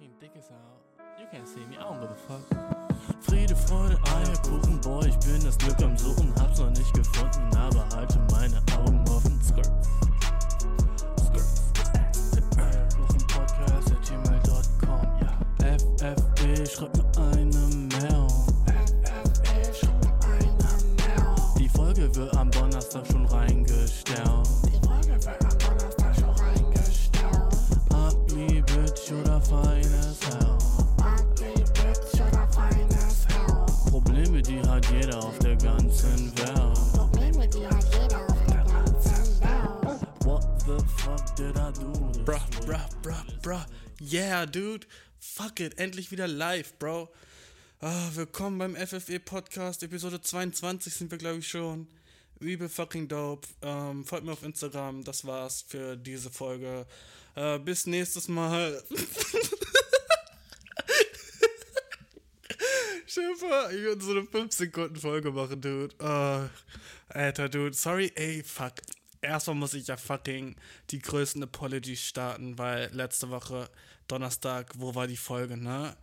fucking dick is out. You can't see me, I don't give a fuck. Friede, Freude, Eierkuchen, boy, ich bin das Glück am Suchen, hab's noch nicht gefunden, aber halte meine Augen offen. Skirt. Skirt. Eierkuchen Podcast at gmail.com, ja. FFB, schreib ganzen Welt. Probleme, die hat jeder auf der ganzen Welt. What the fuck did I do? Bruh, bruh, bruh, bruh. Yeah, dude. Fuck it. Endlich wieder live, bro. Ah, willkommen beim FFE Podcast. Episode 22 sind wir, glaube ich, schon. Übel fucking dope. Ähm, folgt mir auf Instagram. Das war's für diese Folge. Äh, bis nächstes Mal. Schiffer, ich würde so eine 5 Sekunden Folge machen, Dude. Ah, Alter, Dude. Sorry, ey, fuck. Erstmal muss ich ja fucking die größten Apologies starten, weil letzte Woche, Donnerstag, wo war die Folge, ne?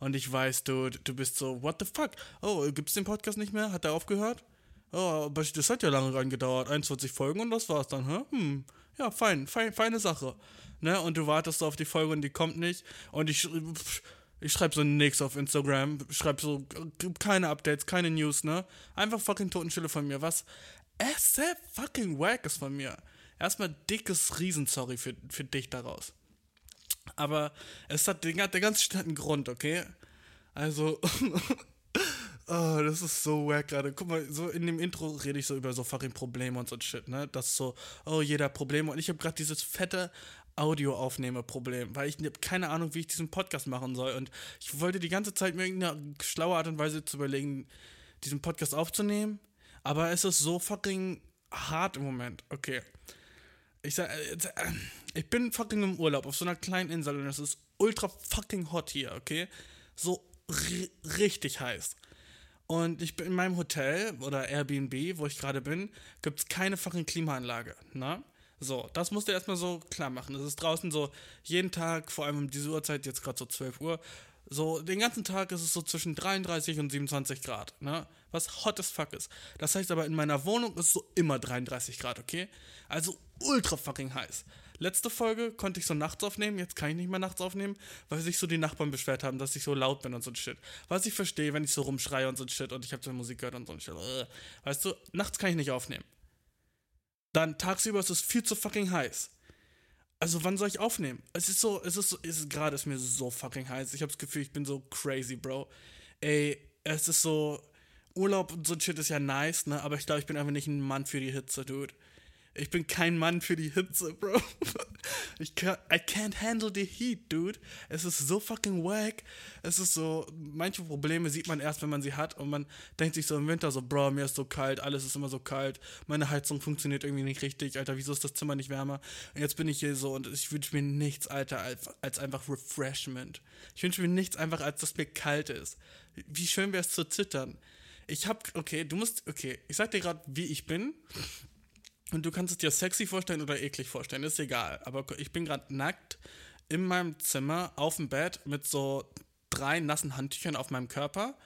Und ich weiß, Dude, du bist so, what the fuck? Oh, gibt's den Podcast nicht mehr? Hat er aufgehört? Oh, aber das hat ja lange angedauert. 21 Folgen und das war's dann, hä? Hm, ja, fein, fein, feine Sache. Ne? Und du wartest so auf die Folge und die kommt nicht. Und ich, sch- ich schreibe so nix auf Instagram, schreibe so keine Updates, keine News, ne? Einfach fucking Totenstille von mir, was sehr fucking wack ist von mir. Erstmal dickes Riesensorry für, für dich daraus. Aber es hat, den- der ganze Shit einen Grund, okay? Also, oh, das ist so wack gerade. Guck mal, so in dem Intro rede ich so über so fucking Probleme und so Shit, ne? Das ist so, oh, jeder Probleme. Und ich habe gerade dieses fette Audioaufnehme-Problem, weil ich habe keine Ahnung, wie ich diesen Podcast machen soll. Und ich wollte die ganze Zeit mir irgendeine schlaue Art und Weise zu überlegen, diesen Podcast aufzunehmen. Aber es ist so fucking hart im Moment. Okay. Ich sag, äh, äh, ich bin fucking im Urlaub auf so einer kleinen Insel und es ist ultra fucking hot hier, okay? So ri- richtig heiß. Und ich bin in meinem Hotel oder Airbnb, wo ich gerade bin, gibt es keine fucking Klimaanlage, ne? So, das musst du erstmal so klar machen. Es ist draußen so jeden Tag, vor allem um diese Uhrzeit, jetzt gerade so 12 Uhr, so den ganzen Tag ist es so zwischen 33 und 27 Grad, ne? Was hot as fuck ist. Das heißt aber, in meiner Wohnung ist es so immer 33 Grad, okay? Also ultra fucking heiß. Letzte Folge konnte ich so nachts aufnehmen, jetzt kann ich nicht mehr nachts aufnehmen, weil sich so die Nachbarn beschwert haben, dass ich so laut bin und so ein Shit. Was ich verstehe, wenn ich so rumschreie und so ein Shit und ich habe so Musik gehört und so ein Shit. Weißt du, nachts kann ich nicht aufnehmen. Dann tagsüber ist es viel zu fucking heiß. Also wann soll ich aufnehmen? Es ist so, es ist so, es ist gerade ist mir so fucking heiß. Ich habe das Gefühl, ich bin so crazy, Bro. Ey, es ist so Urlaub und so ein Shit ist ja nice, ne? Aber ich glaube, ich bin einfach nicht ein Mann für die Hitze, Dude. Ich bin kein Mann für die Hitze, Bro. Ich kann, I can't handle the heat, dude. Es ist so fucking wack. Es ist so, manche Probleme sieht man erst, wenn man sie hat und man denkt sich so im Winter so, Bro, mir ist so kalt, alles ist immer so kalt. Meine Heizung funktioniert irgendwie nicht richtig, Alter, wieso ist das Zimmer nicht wärmer? Und jetzt bin ich hier so und ich wünsche mir nichts, Alter, als, als einfach Refreshment. Ich wünsche mir nichts einfach, als dass mir kalt ist. Wie schön wäre es zu zittern. Ich hab, okay, du musst, okay, ich sag dir gerade, wie ich bin. Und du kannst es dir sexy vorstellen oder eklig vorstellen, ist egal. Aber ich bin gerade nackt in meinem Zimmer auf dem Bett mit so drei nassen Handtüchern auf meinem Körper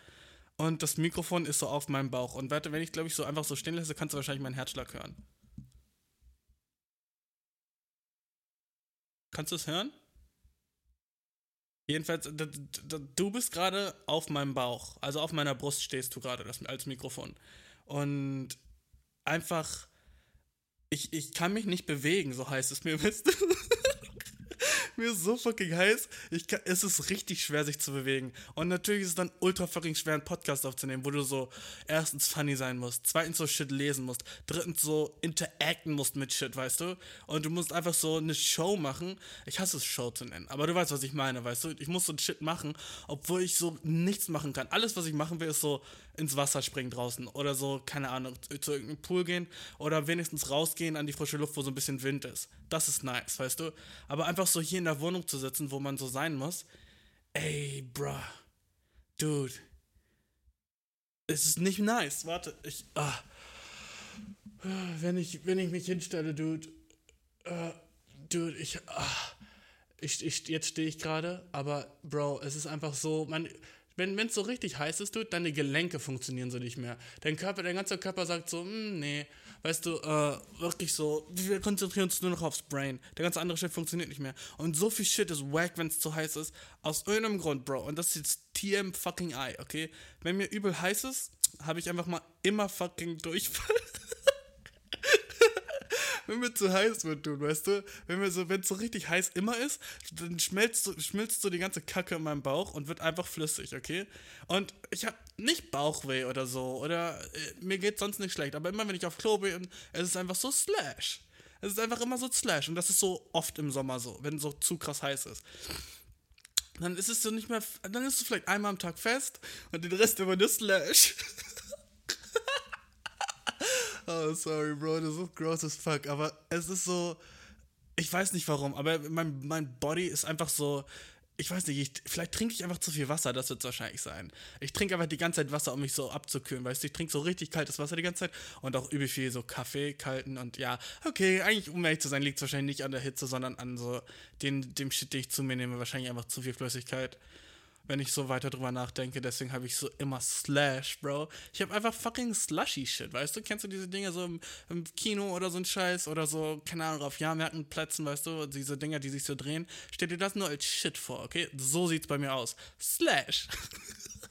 und das Mikrofon ist so auf meinem Bauch. Und warte, wenn ich glaube ich so einfach so stehen lasse, kannst du wahrscheinlich meinen Herzschlag hören. Kannst du es hören? Jedenfalls, du bist gerade auf meinem Bauch, also auf meiner Brust stehst du gerade als Mikrofon. Und einfach ich, ich kann mich nicht bewegen, so heißt es mir. Du? mir ist so fucking heiß. Ich kann, es ist richtig schwer, sich zu bewegen. Und natürlich ist es dann ultra fucking schwer, einen Podcast aufzunehmen, wo du so erstens funny sein musst, zweitens so Shit lesen musst, drittens so interacten musst mit Shit, weißt du? Und du musst einfach so eine Show machen. Ich hasse es, Show zu nennen, aber du weißt, was ich meine, weißt du? Ich muss so ein Shit machen, obwohl ich so nichts machen kann. Alles, was ich machen will, ist so ins Wasser springen draußen oder so, keine Ahnung, zu irgendeinem Pool gehen oder wenigstens rausgehen an die frische Luft, wo so ein bisschen Wind ist. Das ist nice, weißt du? Aber einfach so hier in der Wohnung zu sitzen, wo man so sein muss, ey, bruh, dude, es ist nicht nice. Warte, ich, ah, wenn ich, wenn ich mich hinstelle, dude, äh, dude, ich, ah, Ich, ich, jetzt stehe ich gerade, aber Bro, es ist einfach so, man, wenn es so richtig heiß ist, dude, deine Gelenke funktionieren so nicht mehr. Dein Körper, dein ganzer Körper sagt so, hm, nee, weißt du, äh, wirklich so, wir konzentrieren uns nur noch aufs Brain. Der ganze andere Shit funktioniert nicht mehr. Und so viel Shit ist wack, wenn es zu heiß ist. Aus irgendeinem Grund, Bro. Und das ist jetzt TM fucking I, okay? Wenn mir übel heiß ist, habe ich einfach mal immer fucking Durchfall. wenn mir zu heiß wird, du, weißt du, wenn mir so, wenn es so richtig heiß immer ist, dann schmelzt so, schmilzt so die ganze Kacke in meinem Bauch und wird einfach flüssig, okay? Und ich habe nicht Bauchweh oder so oder äh, mir geht sonst nicht schlecht, aber immer wenn ich auf Klo bin, es ist einfach so Slash. Es ist einfach immer so Slash und das ist so oft im Sommer so, wenn so zu krass heiß ist dann ist es so nicht mehr, dann ist es vielleicht einmal am Tag fest und den Rest immer nur Slash. oh, sorry, Bro, das ist gross as fuck, aber es ist so, ich weiß nicht warum, aber mein, mein Body ist einfach so, ich weiß nicht, ich, vielleicht trinke ich einfach zu viel Wasser, das wird es wahrscheinlich sein. Ich trinke einfach die ganze Zeit Wasser, um mich so abzukühlen, weißt du, ich trinke so richtig kaltes Wasser die ganze Zeit und auch übel viel so Kaffee, kalten und ja, okay, eigentlich, um ehrlich zu sein, liegt es wahrscheinlich nicht an der Hitze, sondern an so den, dem Shit, den ich zu mir nehme, wahrscheinlich einfach zu viel Flüssigkeit wenn ich so weiter drüber nachdenke. Deswegen habe ich so immer Slash, Bro. Ich habe einfach fucking Slushy-Shit, weißt du? Kennst du diese Dinge so im, im, Kino oder so ein Scheiß oder so, keine Ahnung, auf Jahrmärkten, Plätzen, weißt du? Diese Dinger, die sich so drehen. Stell dir das nur als Shit vor, okay? So sieht's bei mir aus. Slash.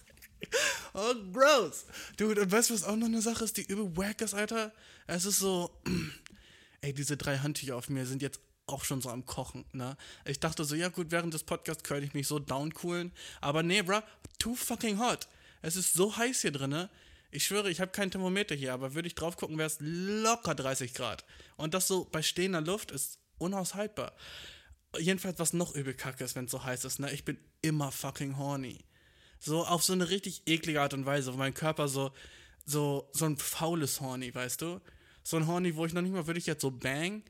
oh, gross. Dude, und weißt du, was auch noch eine Sache ist, die übel wack ist, Alter? Es ist so, ey, diese drei Handtücher auf mir sind jetzt auch schon so am Kochen, ne? Ich dachte so, ja gut, während des Podcasts könnte ich mich so downcoolen. Aber nee, bruh, too fucking hot. Es ist so heiß hier drin, Ich schwöre, ich habe kein Thermometer hier, aber würde ich drauf gucken, wäre es locker 30 Grad. Und das so bei stehender Luft ist unaushaltbar. Jedenfalls, was noch übel kacke ist, wenn es so heiß ist, ne? Ich bin immer fucking horny. So auf so eine richtig eklige Art und Weise, wo mein Körper so, so, so ein faules Horny, weißt du? So ein Horny, wo ich noch nicht mal würde ich jetzt so bang,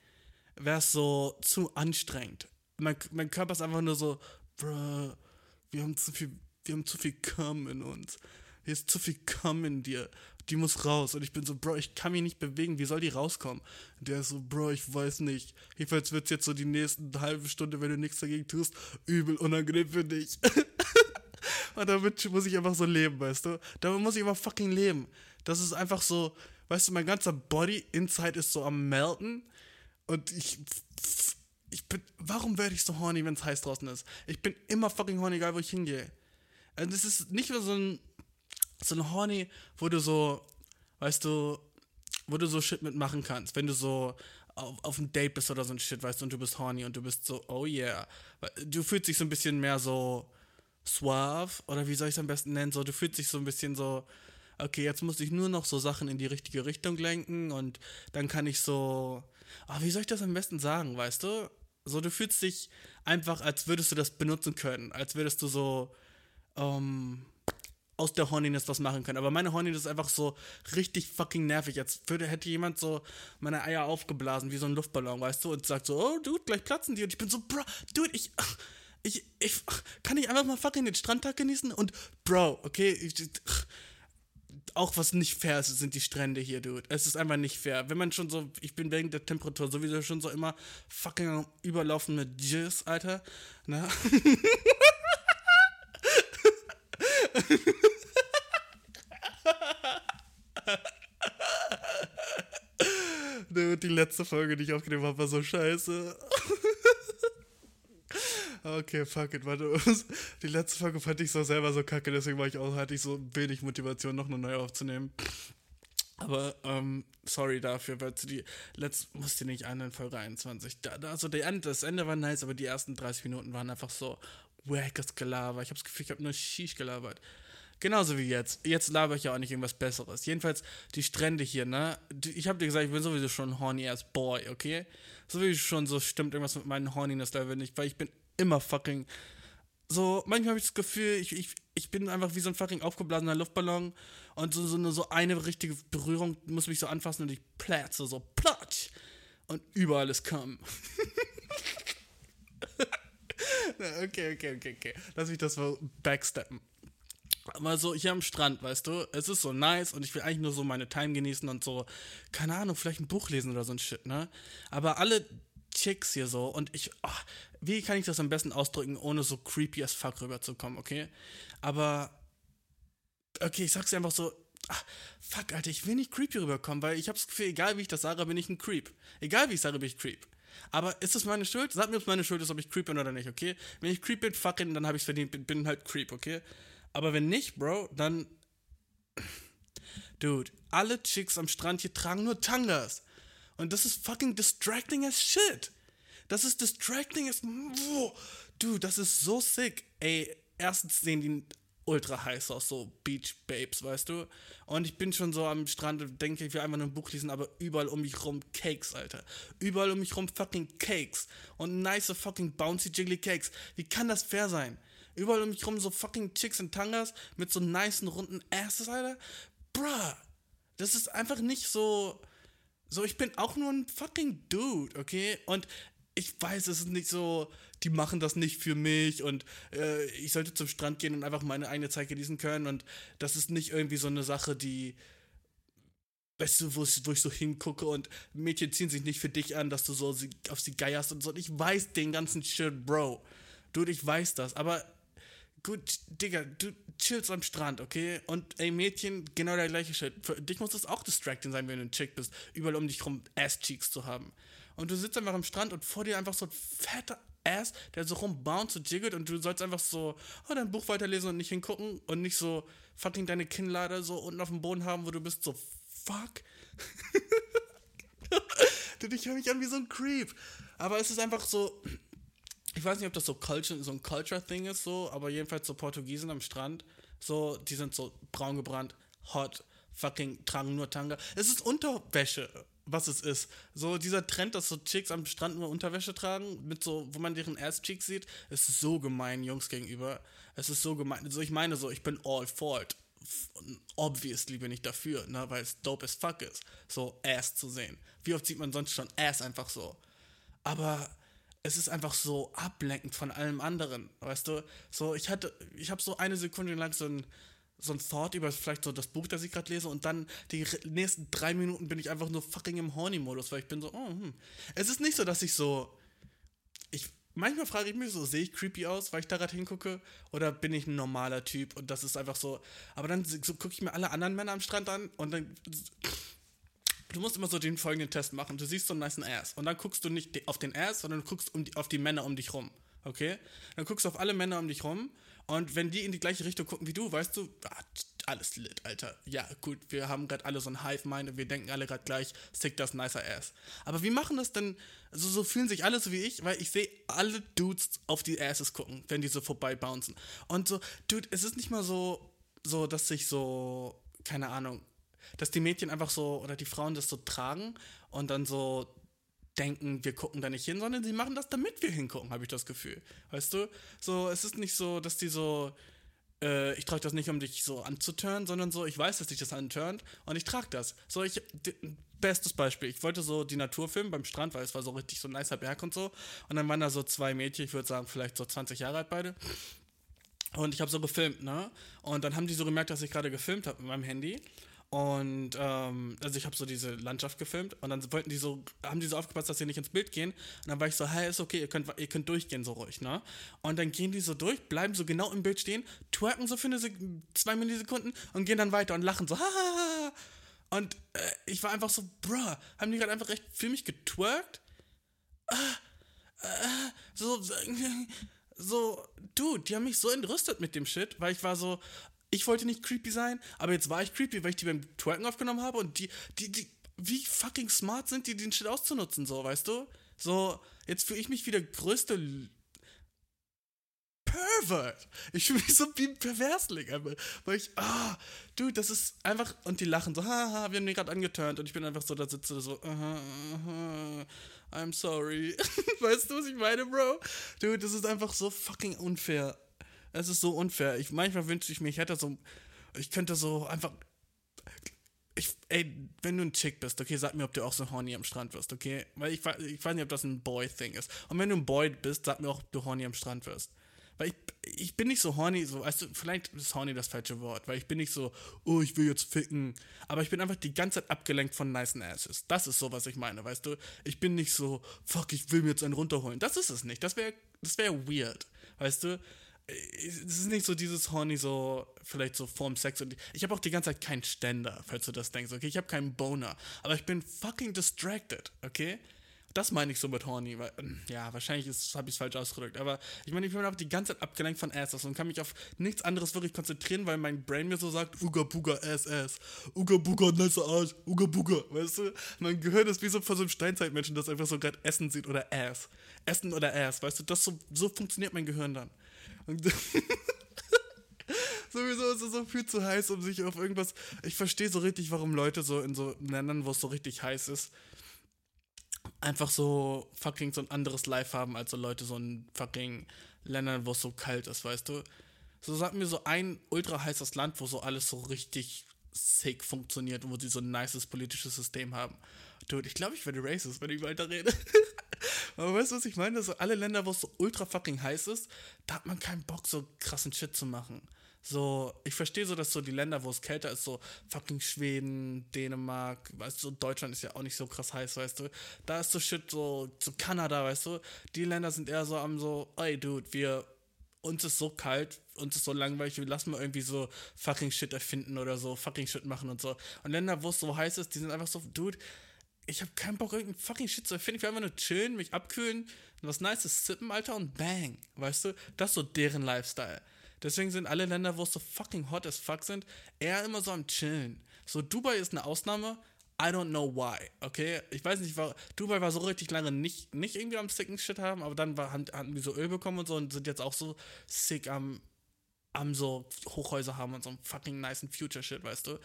wäre es so zu anstrengend. Mein, mein Körper ist einfach nur so, bruh, wir haben zu viel, wir haben zu viel Cum in uns. Hier ist zu viel Cum in dir. Die muss raus. Und ich bin so, Bro, ich kann mich nicht bewegen. Wie soll die rauskommen? Und der ist so, Bro, ich weiß nicht. Jedenfalls wird es jetzt so die nächsten halbe Stunde, wenn du nichts dagegen tust, übel unangenehm für dich. Und damit muss ich einfach so leben, weißt du? Damit muss ich einfach fucking leben. Das ist einfach so, weißt du, mein ganzer Body inside ist so am melten und ich. Ich bin. Warum werde ich so horny, wenn es heiß draußen ist? Ich bin immer fucking horny, egal wo ich hingehe. Und es ist nicht nur so ein. So ein horny, wo du so. Weißt du. Wo du so Shit mitmachen kannst. Wenn du so auf, auf ein Date bist oder so ein Shit, weißt du, und du bist horny und du bist so, oh yeah. Du fühlst dich so ein bisschen mehr so suave, oder wie soll ich es am besten nennen? So, du fühlst dich so ein bisschen so, okay, jetzt muss ich nur noch so Sachen in die richtige Richtung lenken und dann kann ich so aber wie soll ich das am besten sagen, weißt du? So, du fühlst dich einfach, als würdest du das benutzen können, als würdest du so ähm, aus der Horniness was machen können. Aber meine Horniness ist einfach so richtig fucking nervig. Jetzt würde, hätte jemand so meine Eier aufgeblasen, wie so ein Luftballon, weißt du, und sagt so, oh, Dude, gleich platzen die. Und ich bin so, bro, Dude, ich, ich, ich, kann ich einfach mal fucking den Strandtag genießen? Und, Bro, okay, ich, auch was nicht fair ist, sind die Strände hier, dude. Es ist einfach nicht fair. Wenn man schon so, ich bin wegen der Temperatur sowieso schon so immer fucking überlaufen mit Jizz, Alter. Ne? dude, die letzte Folge, die ich aufgenommen habe, war so scheiße. Okay, fuck it, warte. Die letzte Folge fand ich so selber so kacke, deswegen war ich auch, hatte ich so wenig Motivation, noch eine neue aufzunehmen. Aber, ähm, sorry dafür, weil die letzte musste nicht ein in Folge 21. Da, also die das Ende war nice, aber die ersten 30 Minuten waren einfach so wackes Gelaber. Ich habe das Gefühl, ich habe nur Shish gelabert. Genauso wie jetzt. Jetzt laber ich ja auch nicht irgendwas Besseres. Jedenfalls die Strände hier, ne? Ich habe dir gesagt, ich bin sowieso schon horny ass Boy, okay? Sowieso schon so stimmt irgendwas mit meinem Horniness-Level nicht, weil ich bin immer fucking. So, manchmal habe ich das Gefühl, ich, ich, ich bin einfach wie so ein fucking aufgeblasener Luftballon und so, so, eine, so eine richtige Berührung muss mich so anfassen und ich plätze so, platsch! Und überall ist Cum. okay, okay, okay, okay. Lass mich das mal backsteppen. Aber so hier am Strand, weißt du, es ist so nice und ich will eigentlich nur so meine Time genießen und so, keine Ahnung, vielleicht ein Buch lesen oder so ein Shit, ne? Aber alle Chicks hier so und ich, oh, wie kann ich das am besten ausdrücken, ohne so creepy as fuck rüberzukommen, okay? Aber, okay, ich sag's einfach so, ach, fuck, Alter, ich will nicht creepy rüberkommen, weil ich hab's Gefühl, egal wie ich das sage, bin ich ein Creep. Egal wie ich sage, bin ich Creep. Aber ist es meine Schuld? Sag mir, ob es meine Schuld ist, ob ich Creep bin oder nicht, okay? Wenn ich Creep bin, fucking, dann habe ich verdient, bin, bin halt Creep, okay? Aber wenn nicht, Bro, dann. Dude, alle Chicks am Strand hier tragen nur Tangas. Und das ist fucking distracting as shit. Das ist distracting as. Wow. Dude, das ist so sick. Ey, erstens sehen die ultra heiß aus, so Beach Babes, weißt du? Und ich bin schon so am Strand und denke, ich will einfach nur ein Buch lesen, aber überall um mich rum Cakes, Alter. Überall um mich rum fucking Cakes. Und nice fucking bouncy jiggly Cakes. Wie kann das fair sein? Überall um mich rum so fucking Chicks in Tangas mit so nicen runden Asses, Alter. Bruh. Das ist einfach nicht so. So, ich bin auch nur ein fucking Dude, okay? Und ich weiß, es ist nicht so, die machen das nicht für mich und äh, ich sollte zum Strand gehen und einfach meine eigene Zeit genießen können und das ist nicht irgendwie so eine Sache, die, weißt du, wo, wo ich so hingucke und Mädchen ziehen sich nicht für dich an, dass du so sie, auf sie geierst und so. Und ich weiß den ganzen Shit, Bro. Dude, ich weiß das, aber gut, Digga, du chillst am Strand, okay? Und ey, Mädchen, genau der gleiche Shit. Für dich muss das auch distracting sein, wenn du ein Chick bist, überall um dich rum Ass-Cheeks zu haben. Und du sitzt einfach am Strand und vor dir einfach so ein fetter Ass, der so rumbounce und jiggelt und du sollst einfach so oh, dein Buch weiterlesen und nicht hingucken und nicht so fucking deine Kinnlade so unten auf dem Boden haben, wo du bist so, fuck. du, ich höre mich an wie so ein Creep. Aber es ist einfach so, ich weiß nicht, ob das so, Culture, so ein Culture-Thing ist, so, aber jedenfalls so Portugiesen am Strand, so, die sind so braun gebrannt, hot, fucking tragen nur Tanga. Es ist Unterwäsche, was es ist. So dieser Trend, dass so Chicks am Strand nur Unterwäsche tragen, mit so, wo man deren Ass-Cheeks sieht, ist so gemein Jungs gegenüber. Es ist so gemein. Also ich meine so, ich bin all for it. Obviously bin ich dafür, ne, weil es dope as fuck ist, so Ass zu sehen. Wie oft sieht man sonst schon Ass einfach so? Aber es ist einfach so ablenkend von allem anderen, weißt du? So, ich hatte, ich habe so eine Sekunde lang so ein, so ein Thought über vielleicht so das Buch, das ich gerade lese und dann die nächsten drei Minuten bin ich einfach nur fucking im Horny-Modus, weil ich bin so, oh, hm. Es ist nicht so, dass ich so, ich, manchmal frage ich mich so, sehe ich creepy aus, weil ich da gerade hingucke oder bin ich ein normaler Typ und das ist einfach so, aber dann so gucke ich mir alle anderen Männer am Strand an und dann du musst immer so den folgenden Test machen. Du siehst so einen nice Ass. Und dann guckst du nicht auf den Ass, sondern du guckst um die, auf die Männer um dich rum. Okay? Dann guckst du auf alle Männer um dich rum. Und wenn die in die gleiche Richtung gucken wie du, weißt du, ah, alles lit, Alter. Ja, gut, wir haben gerade alle so ein Hive-Mind und wir denken alle gerade gleich, sick das nicer Ass. Aber wie machen das denn, also so fühlen sich alle so wie ich, weil ich sehe alle Dudes auf die Asses gucken, wenn die so vorbei bouncen. Und so, Dude, es ist nicht mal so, so, dass sich so, keine Ahnung, dass die Mädchen einfach so oder die Frauen das so tragen und dann so denken, wir gucken da nicht hin, sondern sie machen das, damit wir hingucken, habe ich das Gefühl. Weißt du? So, es ist nicht so, dass die so, äh, ich trage das nicht, um dich so anzuturnen, sondern so, ich weiß, dass dich das anturnt und ich trage das. So, ich, bestes Beispiel, ich wollte so die Natur filmen beim Strand, weil es war so richtig so ein nicer Berg und so. Und dann waren da so zwei Mädchen, ich würde sagen, vielleicht so 20 Jahre alt beide. Und ich habe so gefilmt, ne? Und dann haben die so gemerkt, dass ich gerade gefilmt habe mit meinem Handy. Und ähm, also ich habe so diese Landschaft gefilmt und dann wollten die so, haben die so aufgepasst, dass sie nicht ins Bild gehen. Und dann war ich so, hey, ist okay, ihr könnt, ihr könnt durchgehen, so ruhig, ne? Und dann gehen die so durch, bleiben so genau im Bild stehen, twerken so für eine Sek zwei Millisekunden und gehen dann weiter und lachen so, ha. Und äh, ich war einfach so, bruh, haben die gerade einfach recht für mich getwerkt? Äh, äh, so, so, dude, die haben mich so entrüstet mit dem Shit, weil ich war so, ich wollte nicht creepy sein, aber jetzt war ich creepy, weil ich die beim Twerken aufgenommen habe und die, die, die, wie fucking smart sind die, den Shit auszunutzen, so, weißt du? So, jetzt fühle ich mich wie der größte Pervert. Ich fühle mich so wie ein Perversling einfach, weil ich, ah, du, das ist einfach, und die lachen so, haha, wir haben den gerade angeturnt und ich bin einfach so, da sitze so, aha, aha, I'm sorry. weißt du, was ich meine, Bro? Du, das ist einfach so fucking unfair. Es ist so unfair. Ich, manchmal wünsche ich mir, ich hätte so. Ich könnte so einfach. Ich, ey, wenn du ein Chick bist, okay, sag mir, ob du auch so horny am Strand wirst, okay? Weil ich, ich weiß nicht, ob das ein Boy-Thing ist. Und wenn du ein Boy bist, sag mir auch, ob du horny am Strand wirst. Weil ich, ich bin nicht so horny, so, weißt du, vielleicht ist horny das falsche Wort, weil ich bin nicht so, oh, ich will jetzt ficken. Aber ich bin einfach die ganze Zeit abgelenkt von nice Asses. Das ist so, was ich meine, weißt du? Ich bin nicht so, fuck, ich will mir jetzt einen runterholen. Das ist es nicht. Das wäre das wär weird, weißt du? Es ist nicht so dieses Horny, so vielleicht so vorm Sex. Und ich habe auch die ganze Zeit keinen Ständer, falls du das denkst. Okay, ich habe keinen Boner, aber ich bin fucking distracted. Okay, das meine ich so mit horny, weil, ja, wahrscheinlich habe ich es falsch ausgedrückt, aber ich meine, ich bin auch die ganze Zeit abgelenkt von Asses und kann mich auf nichts anderes wirklich konzentrieren, weil mein Brain mir so sagt, Uga Buga Ass Ass, Uga Buga nice Arsch, Uga Buga, weißt du? Mein Gehirn ist wie so von so einem Steinzeitmenschen, das einfach so gerade Essen sieht oder Ass. Essen oder Ass, weißt du? Das so, so funktioniert mein Gehirn dann. Sowieso ist es so viel zu heiß, um sich auf irgendwas. Ich verstehe so richtig, warum Leute so in so Ländern, wo es so richtig heiß ist, einfach so fucking so ein anderes Life haben, als so Leute so in fucking Ländern, wo es so kalt ist, weißt du? So sag mir so ein ultra heißes Land, wo so alles so richtig sick funktioniert und wo sie so ein nices politisches System haben. Dude, ich glaube, ich werde racist, wenn ich weiter rede. Aber weißt du, was ich meine? So alle Länder, wo es so ultra fucking heiß ist, da hat man keinen Bock, so krassen Shit zu machen. So, ich verstehe so, dass so die Länder, wo es kälter ist, so fucking Schweden, Dänemark, weißt du, Deutschland ist ja auch nicht so krass heiß, weißt du. Da ist so Shit, so, so Kanada, weißt du. Die Länder sind eher so am so, ey, Dude, wir, uns ist so kalt, uns ist so langweilig, wir lassen mal irgendwie so fucking Shit erfinden oder so, fucking Shit machen und so. Und Länder, wo es so heiß ist, die sind einfach so, Dude, ich habe keinen Bock, irgendeinen fucking Shit zu erfinden. Ich will einfach nur chillen, mich abkühlen, was Nices zippen, Alter, und bang. Weißt du? Das ist so deren Lifestyle. Deswegen sind alle Länder, wo es so fucking hot as fuck sind, eher immer so am Chillen. So, Dubai ist eine Ausnahme. I don't know why, okay? Ich weiß nicht, war, Dubai war so richtig lange nicht, nicht irgendwie am sicken Shit haben, aber dann war, hatten wir so Öl bekommen und so und sind jetzt auch so sick am, am so Hochhäuser haben und so einen fucking nice Future Shit, weißt du?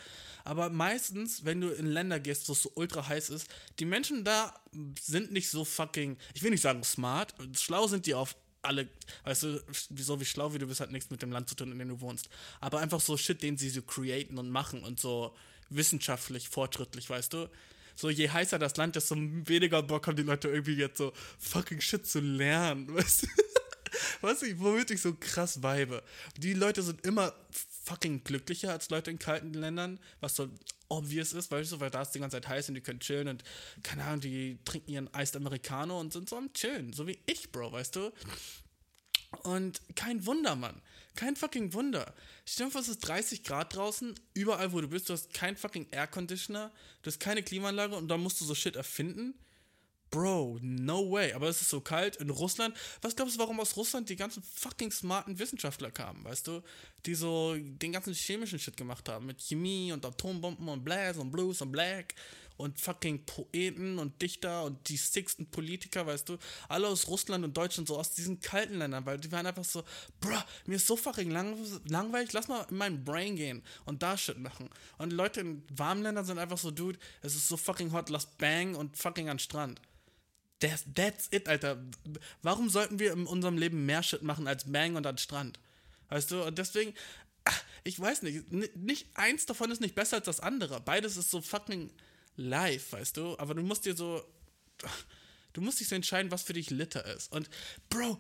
Aber meistens, wenn du in Länder gehst, wo es so ultra heiß ist, die Menschen da sind nicht so fucking, ich will nicht sagen smart, schlau sind die auf alle, weißt du, so wie schlau wie du bist, hat nichts mit dem Land zu tun, in dem du wohnst. Aber einfach so Shit, den sie so createn und machen und so wissenschaftlich, fortschrittlich, weißt du? So, je heißer das Land, desto weniger Bock haben die Leute irgendwie jetzt so fucking Shit zu lernen, weißt du? Was ich, womit ich so krass weibe. Die Leute sind immer fucking glücklicher als Leute in kalten Ländern, was so obvious ist, weißt du, weil da ist die ganze Zeit heiß und die können chillen und keine Ahnung, die trinken ihren Eist Americano und sind so am Chillen, so wie ich, Bro, weißt du? Und kein Wunder, Mann. Kein fucking Wunder. Vor, es ist 30 Grad draußen, überall wo du bist, du hast kein fucking Air Conditioner, du hast keine Klimaanlage und dann musst du so Shit erfinden. Bro, no way. Aber es ist so kalt in Russland. Was glaubst du, warum aus Russland die ganzen fucking smarten Wissenschaftler kamen, weißt du? Die so den ganzen chemischen Shit gemacht haben. Mit Chemie und Atombomben und Bläs und Blues und Black und fucking Poeten und Dichter und die sicksten Politiker, weißt du? Alle aus Russland und Deutschland, so aus diesen kalten Ländern, weil die waren einfach so, bro, mir ist so fucking lang langweilig, lass mal in mein Brain gehen und da Shit machen. Und Leute in warmen Ländern sind einfach so, dude, es ist so fucking hot, lass bang und fucking an Strand. That's, that's it, Alter. Warum sollten wir in unserem Leben mehr Shit machen als Bang und an Strand? Weißt du? Und deswegen, ich weiß nicht, nicht eins davon ist nicht besser als das andere. Beides ist so fucking live, weißt du? Aber du musst dir so, du musst dich so entscheiden, was für dich Litter ist. Und, Bro,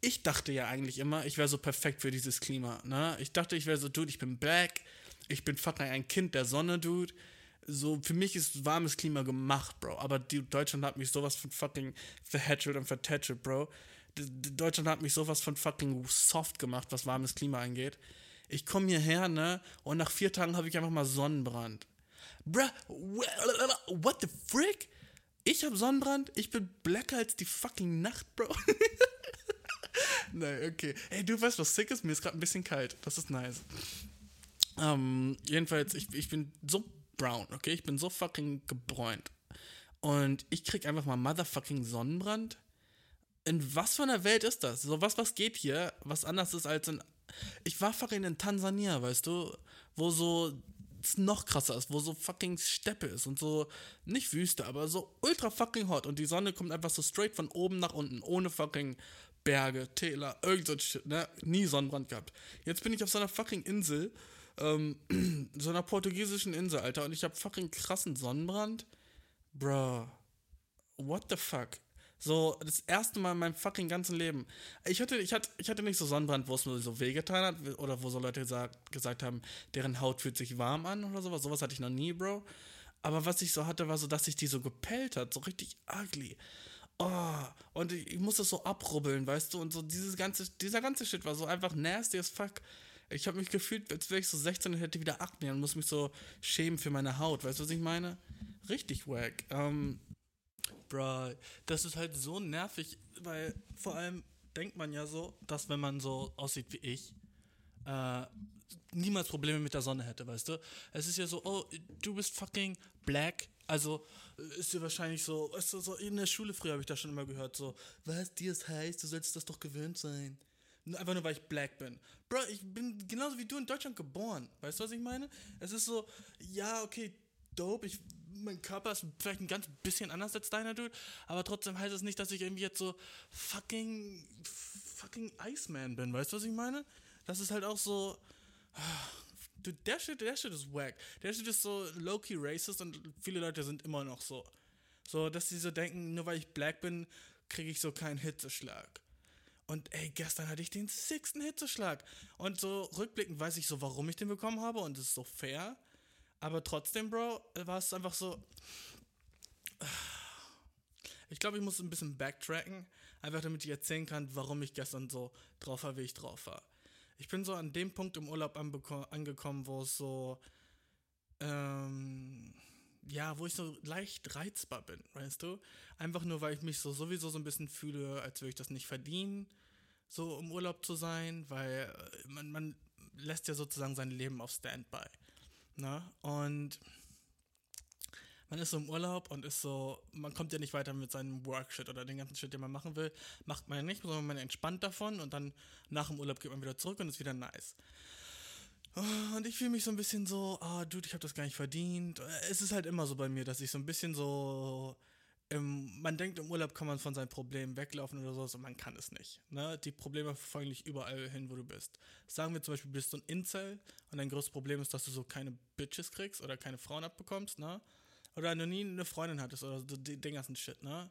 ich dachte ja eigentlich immer, ich wäre so perfekt für dieses Klima, ne? Ich dachte, ich wäre so, Dude, ich bin black, ich bin fucking ein Kind der Sonne, Dude so, für mich ist warmes Klima gemacht, Bro. Aber die, Deutschland hat mich sowas von fucking verhatchelt und vertätschelt, Bro. D Deutschland hat mich sowas von fucking soft gemacht, was warmes Klima angeht. Ich komme hierher, ne? Und nach vier Tagen habe ich einfach mal Sonnenbrand. Bruh, what the frick? Ich habe Sonnenbrand, ich bin blacker als die fucking Nacht, Bro. Nein, okay. Ey, du weißt, was sick ist? Mir ist gerade ein bisschen kalt. Das ist nice. Ähm, jedenfalls, ich, ich bin so brown, okay? Ich bin so fucking gebräunt. Und ich krieg einfach mal motherfucking Sonnenbrand. In was für einer Welt ist das? So was, was geht hier, was anders ist als in. Ich war fucking in Tansania, weißt du, wo so es noch krasser ist, wo so fucking Steppe ist und so, nicht Wüste, aber so ultra fucking hot und die Sonne kommt einfach so straight von oben nach unten, ohne fucking Berge, Täler, irgend so Shit, ne? Nie Sonnenbrand gehabt. Jetzt bin ich auf so einer fucking Insel ähm, so einer portugiesischen Insel, Alter, und ich habe fucking krassen Sonnenbrand. Bro, what the fuck? So, das erste Mal in meinem fucking ganzen Leben. Ich hatte, ich hatte, ich hatte nicht so Sonnenbrand, wo es mir so wehgetan hat, oder wo so Leute gesagt, gesagt haben, deren Haut fühlt sich warm an oder sowas. Sowas hatte ich noch nie, Bro. Aber was ich so hatte, war so, dass sich die so gepellt hat, so richtig ugly. Oh, und ich, ich musste so abrubbeln, weißt du, und so dieses ganze, dieser ganze Shit war so einfach nasty as fuck. Ich habe mich gefühlt, als wäre ich so 16 und hätte wieder Akne und muss mich so schämen für meine Haut, weißt du, was ich meine? Richtig wack. Ähm, Bro, das ist halt so nervig, weil vor allem denkt man ja so, dass wenn man so aussieht wie ich, äh, niemals Probleme mit der Sonne hätte, weißt du? Es ist ja so, oh, du bist fucking black. Also äh, ist ja wahrscheinlich so, weißt du, so in der Schule früher habe ich das schon immer gehört, so, was dir ist heiß, du sollst das doch gewöhnt sein. Einfach nur, weil ich black bin. Bro, ich bin genauso wie du in Deutschland geboren. Weißt du, was ich meine? Es ist so, ja, okay, dope, ich, mein Körper ist vielleicht ein ganz bisschen anders als deiner, Dude, aber trotzdem heißt es nicht, dass ich irgendwie jetzt so fucking, fucking Iceman bin. Weißt du, was ich meine? Das ist halt auch so, Dude, der Shit, der Shit ist wack. Der Shit ist so low-key racist und viele Leute sind immer noch so. So, dass sie so denken, nur weil ich black bin, kriege ich so keinen Hitzeschlag. Und ey, gestern hatte ich den sechsten Hitzeschlag. Und so rückblickend weiß ich so, warum ich den bekommen habe und es ist so fair. Aber trotzdem, Bro, war es einfach so. Ich glaube, ich muss ein bisschen backtracken, einfach damit ich erzählen kann, warum ich gestern so drauf war, wie ich drauf war. Ich bin so an dem Punkt im Urlaub angekommen, wo es so, ähm, ja, wo ich so leicht reizbar bin, weißt du? Einfach nur, weil ich mich so sowieso so ein bisschen fühle, als würde ich das nicht verdienen, so im Urlaub zu sein, weil äh, man, man lässt ja sozusagen sein Leben auf Standby. Ne? Und man ist so im Urlaub und ist so, man kommt ja nicht weiter mit seinem Workshit oder den ganzen Shit, den man machen will, macht man ja nicht, sondern man entspannt davon und dann nach dem Urlaub geht man wieder zurück und ist wieder nice. Und ich fühle mich so ein bisschen so, ah, Dude, ich habe das gar nicht verdient. Es ist halt immer so bei mir, dass ich so ein bisschen so, im, man denkt, im Urlaub kann man von seinen Problemen weglaufen oder sowas und man kann es nicht. Ne? Die Probleme verfolgen dich überall hin, wo du bist. Sagen wir zum Beispiel, du bist so ein Incel und dein größtes Problem ist, dass du so keine Bitches kriegst oder keine Frauen abbekommst, ne? Oder du nie eine Freundin hattest oder so den ganzen Shit, ne?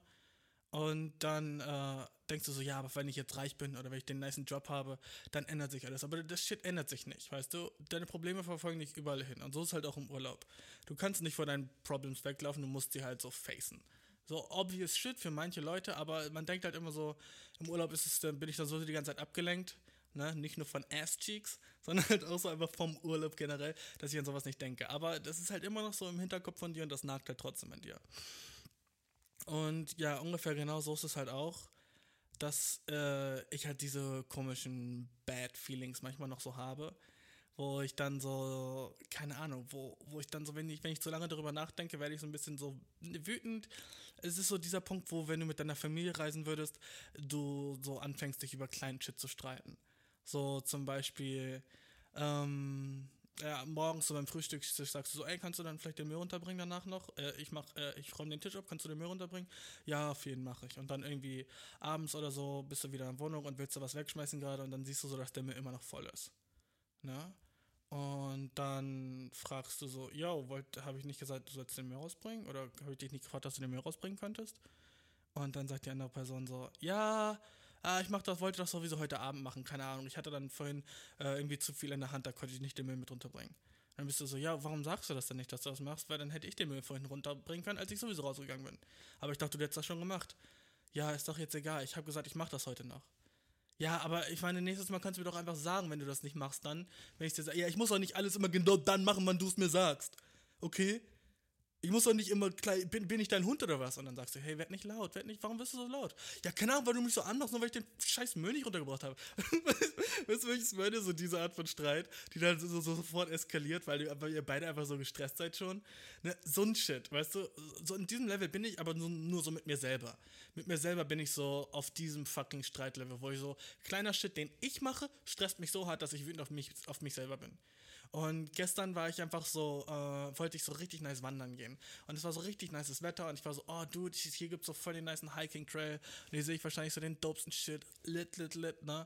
Und dann äh, denkst du so, ja, aber wenn ich jetzt reich bin oder wenn ich den niceen Job habe, dann ändert sich alles. Aber das Shit ändert sich nicht, weißt du? Deine Probleme verfolgen dich überall hin. Und so ist halt auch im Urlaub. Du kannst nicht vor deinen Problems weglaufen, du musst sie halt so facen. So obvious shit für manche Leute, aber man denkt halt immer so, im Urlaub ist es, bin ich dann so die ganze Zeit abgelenkt. Ne? Nicht nur von Ass-Cheeks, sondern halt auch so einfach vom Urlaub generell, dass ich an sowas nicht denke. Aber das ist halt immer noch so im Hinterkopf von dir und das nagt halt trotzdem an dir. Und ja, ungefähr genau so ist es halt auch, dass äh, ich halt diese komischen Bad Feelings manchmal noch so habe, wo ich dann so, keine Ahnung, wo, wo ich dann so, wenn ich, wenn ich zu lange darüber nachdenke, werde ich so ein bisschen so wütend. Es ist so dieser Punkt, wo, wenn du mit deiner Familie reisen würdest, du so anfängst, dich über kleinen Shit zu streiten. So zum Beispiel, ähm, ja, morgens so beim Frühstück sagst du so, ey, kannst du dann vielleicht den Müll runterbringen danach noch? Äh, ich mach, äh, ich räume den Tisch ab, kannst du den Müll runterbringen? Ja, auf jeden mache ich. Und dann irgendwie abends oder so bist du wieder in der Wohnung und willst du was wegschmeißen gerade und dann siehst du so, dass der Müll immer noch voll ist. Ne? Und dann fragst du so, yo, habe ich nicht gesagt, du sollst den Müll rausbringen? Oder habe ich dich nicht gefragt, dass du den Müll rausbringen könntest? Und dann sagt die andere Person so, ja, ah, ich mach das, wollte das sowieso heute Abend machen, keine Ahnung. Ich hatte dann vorhin äh, irgendwie zu viel in der Hand, da konnte ich nicht den Müll mit runterbringen. Dann bist du so, ja, warum sagst du das denn nicht, dass du das machst? Weil dann hätte ich den Müll vorhin runterbringen können, als ich sowieso rausgegangen bin. Aber ich dachte, du hättest das schon gemacht. Ja, ist doch jetzt egal. Ich habe gesagt, ich mache das heute noch. Ja, aber ich meine, nächstes Mal kannst du mir doch einfach sagen, wenn du das nicht machst, dann, wenn ich dir sage, ja, ich muss doch nicht alles immer genau dann machen, wann du es mir sagst. Okay? Ich muss doch nicht immer, bin, bin ich dein Hund oder was? Und dann sagst du, hey, werd nicht laut, werd nicht, warum bist du so laut? Ja, keine Ahnung, weil du mich so anmachst, nur weil ich den scheiß Müll nicht runtergebracht habe. weißt du, welches meine? So diese Art von Streit, die dann so, so sofort eskaliert, weil, weil ihr beide einfach so gestresst seid schon. Ne? So ein Shit, weißt du? So in diesem Level bin ich aber nur, nur so mit mir selber. Mit mir selber bin ich so auf diesem fucking Streitlevel, wo ich so, kleiner Shit, den ich mache, stresst mich so hart, dass ich wütend auf mich, auf mich selber bin. Und gestern war ich einfach so, äh, wollte ich so richtig nice wandern gehen. Und es war so richtig nices Wetter und ich war so, oh dude, hier gibt's so voll den niceen Hiking Trail. Und hier sehe ich wahrscheinlich so den dopesten Shit. Lit, lit, lit, ne?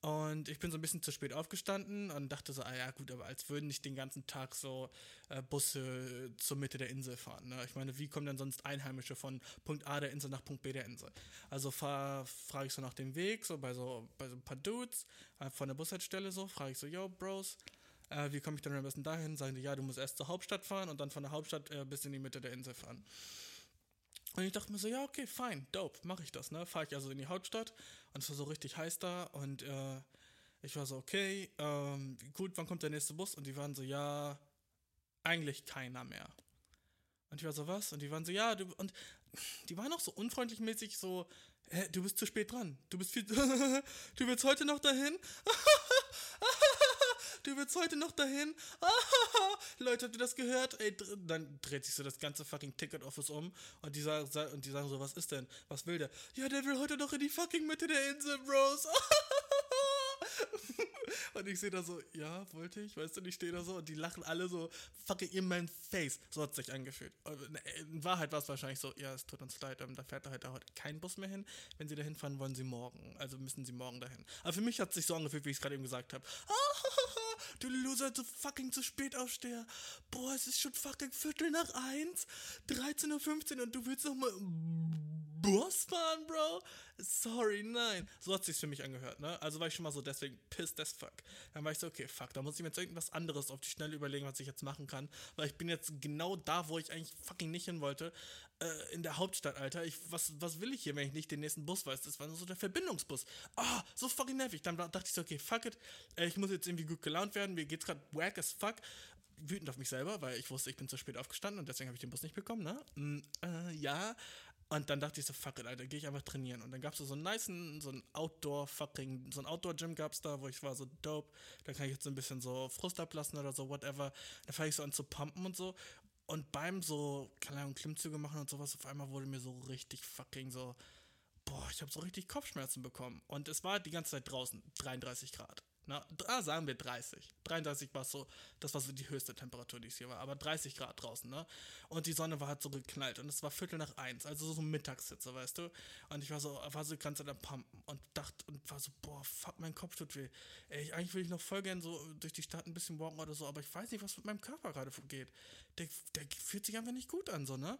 Und ich bin so ein bisschen zu spät aufgestanden und dachte so, ah ja, gut, aber als würden nicht den ganzen Tag so äh, Busse zur Mitte der Insel fahren. Ne? Ich meine, wie kommen denn sonst Einheimische von Punkt A der Insel nach Punkt B der Insel? Also frage ich so nach dem Weg, so bei so, bei so ein paar Dudes äh, von der Bushaltestelle so, frage ich so, yo, Bros, äh, wie komme ich denn am besten dahin? Sagen die, ja, du musst erst zur Hauptstadt fahren und dann von der Hauptstadt äh, bis in die Mitte der Insel fahren. Und ich dachte mir so, ja, okay, fein, dope, mache ich das, ne? Fahre ich also in die Hauptstadt und es war so richtig heiß da und äh, ich war so, okay, ähm, gut, wann kommt der nächste Bus? Und die waren so, ja, eigentlich keiner mehr. Und ich war so, was? Und die waren so, ja, du, und die waren auch so unfreundlich mäßig so, du bist zu spät dran. Du bist viel, du willst heute noch dahin? du willst heute noch dahin? Leute, habt ihr das gehört? Ey, dann dreht sich so das ganze fucking Ticket-Office um und die, sagen, und die sagen so, was ist denn? Was will der? Ja, der will heute noch in die fucking Mitte der Insel, Bros. Und ich sehe da so, ja, wollte ich, weißt du, und ich stehe da so und die lachen alle so fucking in mein Face. So hat es sich angefühlt. In Wahrheit war es wahrscheinlich so, ja, es tut uns leid, da fährt heute, heute kein Bus mehr hin. Wenn sie da hinfahren, wollen sie morgen. Also müssen sie morgen dahin. Aber für mich hat es sich so angefühlt, wie ich es gerade eben gesagt habe. du Loser, du fucking zu spät aufsteher. Boah, es ist schon fucking Viertel nach eins, 13.15 Uhr und du willst noch mal Fahren, Bro? Sorry, nein. So hat es sich für mich angehört, ne? Also war ich schon mal so deswegen pissed as fuck. Dann war ich so, okay, fuck, da muss ich mir jetzt irgendwas anderes auf die Schnelle überlegen, was ich jetzt machen kann. Weil ich bin jetzt genau da, wo ich eigentlich fucking nicht hin wollte. Äh, in der Hauptstadt, Alter. Ich, was, was will ich hier, wenn ich nicht den nächsten Bus weiß? Das war nur so der Verbindungsbus. Ah, oh, so fucking nervig. Dann dachte ich so, okay, fuck it. Äh, ich muss jetzt irgendwie gut gelaunt werden. Mir geht's gerade wack as fuck wütend auf mich selber, weil ich wusste, ich bin zu spät aufgestanden und deswegen habe ich den Bus nicht bekommen, ne? Mm, äh, ja, und dann dachte ich so, fuck it, Alter, gehe ich einfach trainieren. Und dann gab es so einen nice, so ein Outdoor-fucking, so ein Outdoor-Gym gab es da, wo ich war so dope. Da kann ich jetzt so ein bisschen so Frust ablassen oder so, whatever. Da fange ich so an zu pumpen und so. Und beim so, keine Ahnung, Klimmzüge machen und sowas, auf einmal wurde mir so richtig fucking so, boah, ich habe so richtig Kopfschmerzen bekommen. Und es war die ganze Zeit draußen, 33 Grad. Na, ah, sagen wir 30. 33 war so, das war so die höchste Temperatur, die es hier war. Aber 30 Grad draußen, ne? Und die Sonne war halt so geknallt. Und es war Viertel nach eins, also so Mittagssitze, weißt du? Und ich war so, war so ganz an der Pumpen und dachte und war so, boah, fuck, mein Kopf tut weh. Ey, eigentlich will ich noch voll gern so durch die Stadt ein bisschen walken oder so, aber ich weiß nicht, was mit meinem Körper gerade geht. Der, der fühlt sich einfach nicht gut an, so, ne?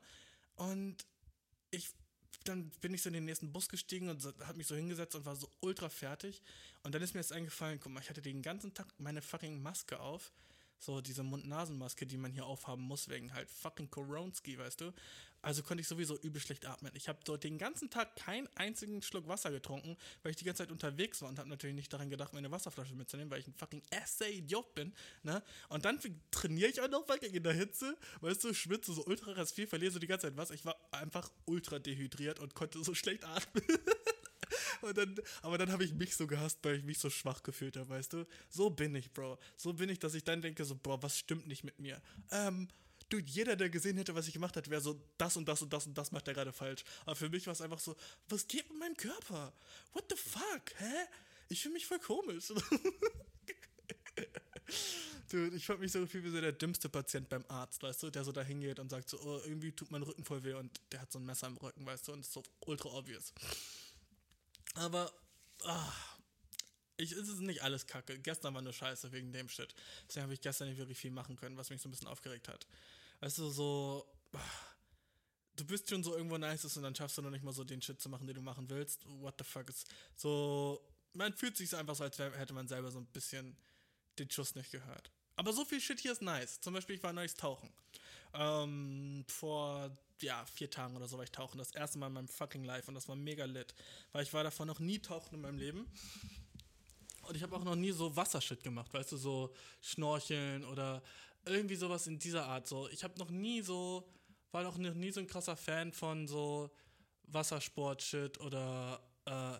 Und ich dann bin ich so in den nächsten Bus gestiegen und habe mich so hingesetzt und war so ultra fertig. Und dann ist mir jetzt eingefallen, guck mal, ich hatte den ganzen Tag meine fucking Maske auf so diese Mund-Nasen-Maske, die man hier aufhaben muss, wegen halt fucking Koronski, weißt du? Also konnte ich sowieso übel schlecht atmen. Ich habe dort den ganzen Tag keinen einzigen Schluck Wasser getrunken, weil ich die ganze Zeit unterwegs war und habe natürlich nicht daran gedacht, meine Wasserflasche mitzunehmen, weil ich ein fucking Essay-Idiot bin, ne? Und dann trainiere ich auch noch fucking in der Hitze, weißt du, schwitze so ultra krass viel, verliere so die ganze Zeit was. Ich war einfach ultra dehydriert und konnte so schlecht atmen. Und dann, aber dann habe ich mich so gehasst, weil ich mich so schwach gefühlt habe, weißt du? So bin ich, Bro. So bin ich, dass ich dann denke, so, boah, was stimmt nicht mit mir? Ähm, du, jeder, der gesehen hätte, was ich gemacht hat, wäre so, das und das und das und das macht er gerade falsch. Aber für mich war es einfach so, was geht mit meinem Körper? What the fuck? Hä? Ich fühle mich voll komisch. Dude, ich fand mich so viel wie so der dümmste Patient beim Arzt, weißt du, der so da hingeht und sagt so, oh, irgendwie tut mein Rücken voll weh und der hat so ein Messer im Rücken, weißt du, und ist so ultra obvious. Aber ach, ich, es ist nicht alles kacke. Gestern war nur scheiße wegen dem Shit. Deswegen habe ich gestern nicht wirklich viel machen können, was mich so ein bisschen aufgeregt hat. Weißt du, so. Du bist schon so irgendwo nice und dann schaffst du noch nicht mal so den Shit zu machen, den du machen willst. What the fuck ist. So. Man fühlt sich einfach so, als hätte man selber so ein bisschen den Schuss nicht gehört. Aber so viel Shit hier ist nice. Zum Beispiel, ich war neues Tauchen. Ähm, vor ja, vier Tagen oder so war ich tauchen. Das erste Mal in meinem fucking Life und das war mega lit. Weil ich war davon noch nie tauchen in meinem Leben. Und ich habe auch noch nie so Wassershit gemacht, weißt du, so Schnorcheln oder irgendwie sowas in dieser Art. So, ich habe noch nie so, war noch nie so ein krasser Fan von so Wassersport-Shit oder äh,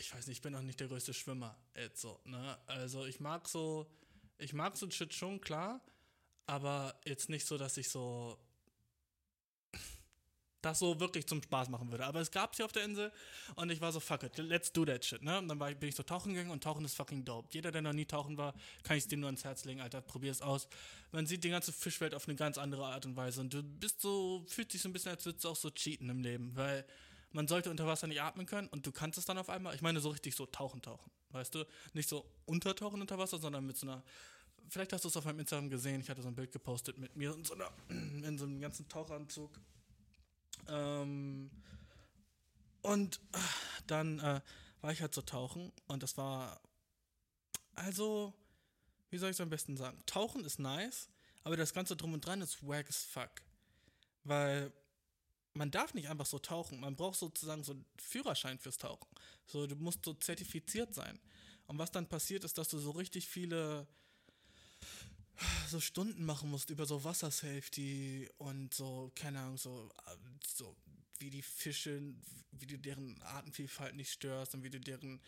ich weiß nicht, ich bin noch nicht der größte Schwimmer jetzt so, ne? Also ich mag so, ich mag so Shit schon, klar, aber jetzt nicht so, dass ich so das so wirklich zum Spaß machen würde. Aber es gab sie auf der Insel und ich war so, fuck it, let's do that shit, ne? Und dann war, bin ich so tauchen gegangen und tauchen ist fucking dope. Jeder, der noch nie tauchen war, kann ich es dir nur ans Herz legen, Alter, probier es aus. Man sieht die ganze Fischwelt auf eine ganz andere Art und Weise und du bist so, fühlt sich so ein bisschen, als würdest du auch so cheaten im Leben, weil man sollte unter Wasser nicht atmen können und du kannst es dann auf einmal. Ich meine so richtig so tauchen, tauchen. Weißt du? Nicht so untertauchen unter Wasser, sondern mit so einer. Vielleicht hast du es auf meinem Instagram gesehen. Ich hatte so ein Bild gepostet mit mir in so, einer, in so einem ganzen Tauchanzug. Ähm, und äh, dann äh, war ich halt so tauchen und das war. Also, wie soll ich es am besten sagen? Tauchen ist nice, aber das Ganze drum und dran ist wack as fuck. Weil man darf nicht einfach so tauchen. Man braucht sozusagen so einen Führerschein fürs Tauchen. So, du musst so zertifiziert sein. Und was dann passiert, ist, dass du so richtig viele so Stunden machen musst über so Wassersafety und so, keine Ahnung, so, so wie die Fische, wie du deren Artenvielfalt nicht störst und wie du deren,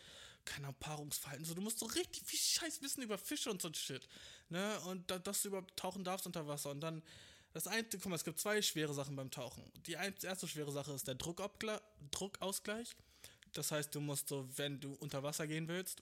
keine Ahnung, Paarungsverhalten, so, du musst so richtig viel Scheiß wissen über Fische und so ein Shit, ne, und da, dass du überhaupt tauchen darfst unter Wasser und dann, das eine, guck mal, es gibt zwei schwere Sachen beim Tauchen. Die erste schwere Sache ist der Druckabgla Druckausgleich. Das heißt, du musst so, wenn du unter Wasser gehen willst,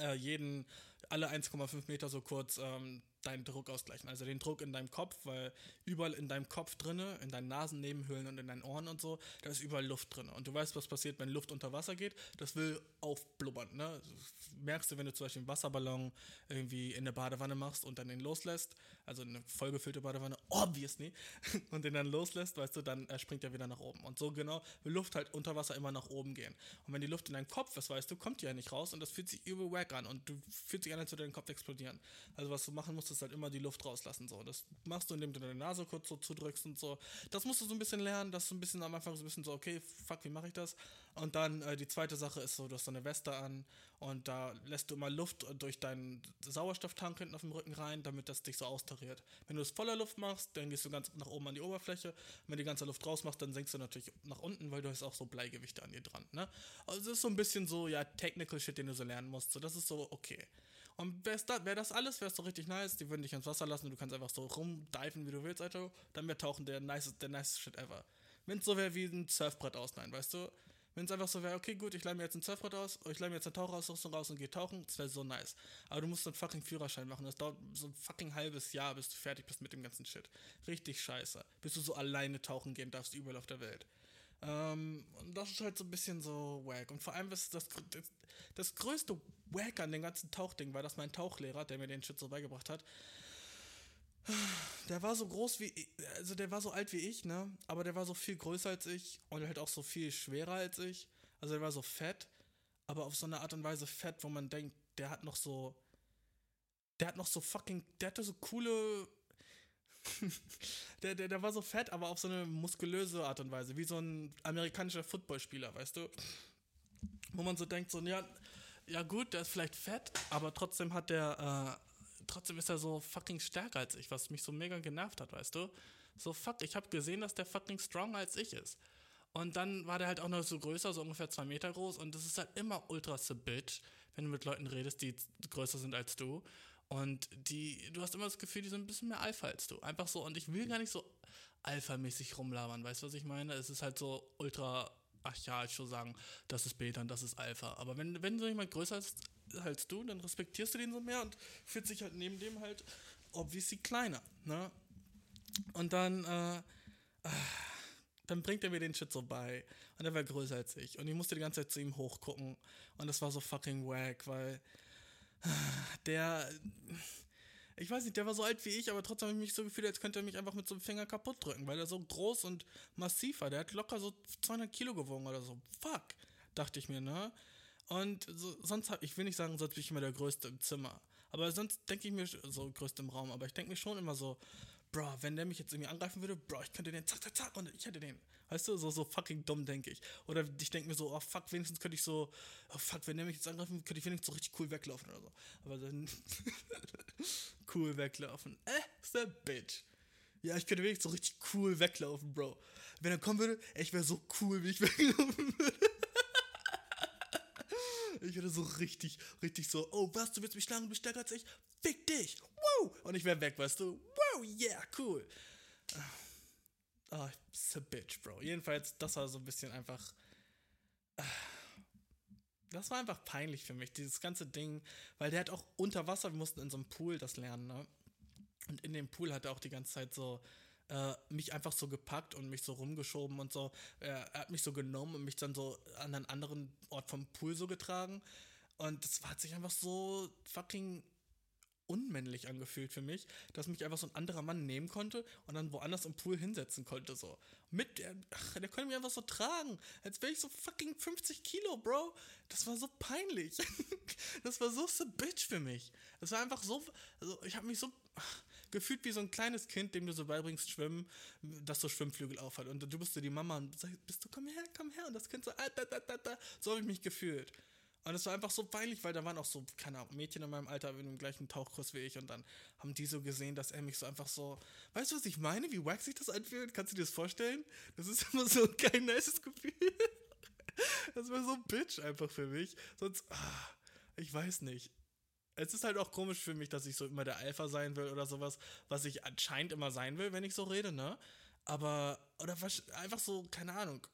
äh, jeden, alle 1,5 Meter so kurz ähm, deinen Druck ausgleichen. Also den Druck in deinem Kopf, weil überall in deinem Kopf drinne, in deinen Nasennebenhöhlen und in deinen Ohren und so, da ist überall Luft drin. Und du weißt, was passiert, wenn Luft unter Wasser geht. Das will aufblubbern. Ne? Das merkst du, wenn du zum Beispiel einen Wasserballon irgendwie in der Badewanne machst und dann den loslässt, also eine vollgefüllte Badewanne, obviously, und den dann loslässt, weißt du, dann springt er wieder nach oben. Und so genau will Luft halt unter Wasser immer nach oben gehen. Und wenn die Luft in deinem Kopf ist, weißt du, kommt die ja nicht raus und das fühlt sich übel wack an und du fühlt sich an, als würde dein Kopf explodieren. Also was du machen musst, ist halt immer die Luft rauslassen. So. Das machst du, indem du deine Nase kurz so zudrückst und so. Das musst du so ein bisschen lernen, das ist so ein bisschen am Anfang so ein bisschen so, okay, fuck, wie mache ich das? Und dann äh, die zweite Sache ist so, du hast so eine Weste an und da lässt du immer Luft durch deinen Sauerstofftank hinten auf dem Rücken rein, damit das dich so austariert. Wenn du es voller Luft machst, dann gehst du ganz nach oben an die Oberfläche. Wenn du die ganze Luft rausmachst, dann senkst du natürlich nach unten, weil du hast auch so Bleigewichte an dir dran. Ne? Also es ist so ein bisschen so, ja, Technical Shit, den du so lernen musst. So, das ist so okay. Und wäre da, wär das alles, wäre es so richtig nice. Die würden dich ins Wasser lassen und du kannst einfach so rumdiven, wie du willst, Alter. Dann wäre Tauchen der nice, der nice Shit ever. Wenn es so wäre wie ein Surfbrett ausleihen, weißt du? Wenn es einfach so wäre, okay, gut, ich leih mir jetzt ein Surfbrett aus, ich leih mir jetzt eine Tauchausrüstung raus und gehe tauchen, das wäre so nice. Aber du musst einen fucking Führerschein machen. Das dauert so ein fucking halbes Jahr, bis du fertig bist mit dem ganzen Shit. Richtig scheiße. Bis du so alleine tauchen gehen darfst, überall auf der Welt. Ähm, und das ist halt so ein bisschen so wack. Und vor allem ist das, das, das größte Wack an dem ganzen Tauchding war, dass mein Tauchlehrer, der mir den Shit so beigebracht hat, der war so groß wie, also der war so alt wie ich, ne? Aber der war so viel größer als ich und halt auch so viel schwerer als ich. Also der war so fett, aber auf so eine Art und Weise fett, wo man denkt, der hat noch so, der hat noch so fucking, der hatte so coole, der, der, der war so fett, aber auf so eine muskulöse Art und Weise, wie so ein amerikanischer Footballspieler, weißt du? Wo man so denkt, so, ja, ja gut, der ist vielleicht fett, aber trotzdem hat der, äh, trotzdem ist er so fucking stärker als ich, was mich so mega genervt hat, weißt du? So fuck, ich habe gesehen, dass der fucking stronger als ich ist. Und dann war der halt auch noch so größer, so ungefähr zwei Meter groß. Und das ist halt immer ultra the bitch, wenn du mit Leuten redest, die größer sind als du. Und die, du hast immer das Gefühl, die sind ein bisschen mehr Alpha als du. Einfach so, und ich will gar nicht so alpha-mäßig rumlabern, weißt du, was ich meine? Es ist halt so ultra archaisch zu sagen, das ist Beta und das ist Alpha. Aber wenn, wenn so jemand größer ist als du, dann respektierst du den so mehr und fühlt sich halt neben dem halt obviously kleiner, ne? Und dann, äh, dann bringt er mir den Shit so bei. Und er war größer als ich. Und ich musste die ganze Zeit zu ihm hochgucken. Und das war so fucking wack, weil der. Ich weiß nicht, der war so alt wie ich, aber trotzdem habe ich mich so gefühlt, als könnte er mich einfach mit so einem Finger kaputt drücken, weil er so groß und massiv war. Der hat locker so 200 Kilo gewogen oder so. Fuck, dachte ich mir, ne? Und so, sonst habe ich will nicht sagen, sonst bin ich immer der Größte im Zimmer. Aber sonst denke ich mir, so Größte im Raum, aber ich denke mir schon immer so, Bro, wenn der mich jetzt irgendwie angreifen würde, Bro, ich könnte den zack, zack, zack und ich hätte den. Weißt du, so, so fucking dumm, denke ich. Oder ich denke mir so, oh fuck, wenigstens könnte ich so, oh fuck, wenn der mich jetzt angreifen könnte ich wenigstens so richtig cool weglaufen oder so. Aber dann cool weglaufen. Äh, ist der Bitch. Ja, ich könnte wenigstens so richtig cool weglaufen, Bro. Wenn er kommen würde, ey, ich wäre so cool, wie ich weglaufen würde. Ich würde so richtig, richtig so, oh was, du willst mich schlagen, du bist stärker als ich? Fick dich! Wow! Und ich wäre weg, weißt du? Wow, yeah, cool. Ah, it's a bitch, Bro. Jedenfalls, das war so ein bisschen einfach. Das war einfach peinlich für mich, dieses ganze Ding, weil der hat auch unter Wasser, wir mussten in so einem Pool das lernen, ne? Und in dem Pool hat er auch die ganze Zeit so äh, mich einfach so gepackt und mich so rumgeschoben und so. Er hat mich so genommen und mich dann so an einen anderen Ort vom Pool so getragen. Und das hat sich einfach so fucking unmännlich angefühlt für mich, dass mich einfach so ein anderer Mann nehmen konnte und dann woanders im Pool hinsetzen konnte, so. Mit, der, ach, der konnte mich einfach so tragen, als wäre ich so fucking 50 Kilo, Bro. Das war so peinlich. Das war so so bitch für mich. Das war einfach so, also ich habe mich so ach, gefühlt wie so ein kleines Kind, dem du so beibringst, schwimmen, das so Schwimmflügel aufhat. Und du bist so die Mama und sagst, bist du, komm her, komm her. Und das Kind so, ah, da, da, da, da. so habe ich mich gefühlt. Und es war einfach so peinlich, weil da waren auch so, keine Ahnung, Mädchen in meinem Alter in dem gleichen Tauchkurs wie ich und dann haben die so gesehen, dass er mich so einfach so, weißt du, was ich meine? Wie wack sich das anfühlt? Kannst du dir das vorstellen? Das ist immer so kein nices Gefühl. Das war so bitch einfach für mich. Sonst, ah, ich weiß nicht. Es ist halt auch komisch für mich, dass ich so immer der Alpha sein will oder sowas, was ich anscheinend immer sein will, wenn ich so rede, ne? Aber, oder einfach so, keine Ahnung,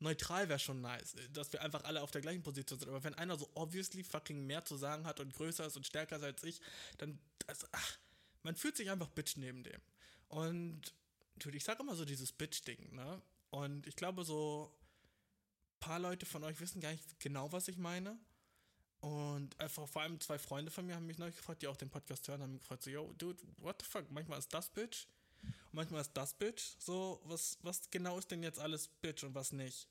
neutral wäre schon nice, dass wir einfach alle auf der gleichen Position sind. Aber wenn einer so obviously fucking mehr zu sagen hat und größer ist und stärker ist als ich, dann, also, ach, man fühlt sich einfach Bitch neben dem. Und, dude, ich sag immer so dieses Bitch-Ding, ne? Und ich glaube, so ein paar Leute von euch wissen gar nicht genau, was ich meine. Und einfach vor allem zwei Freunde von mir haben mich neulich gefragt, die auch den Podcast hören, haben gefragt, so, yo, dude, what the fuck, manchmal ist das Bitch und manchmal ist das Bitch. So, was, was genau ist denn jetzt alles Bitch und was nicht?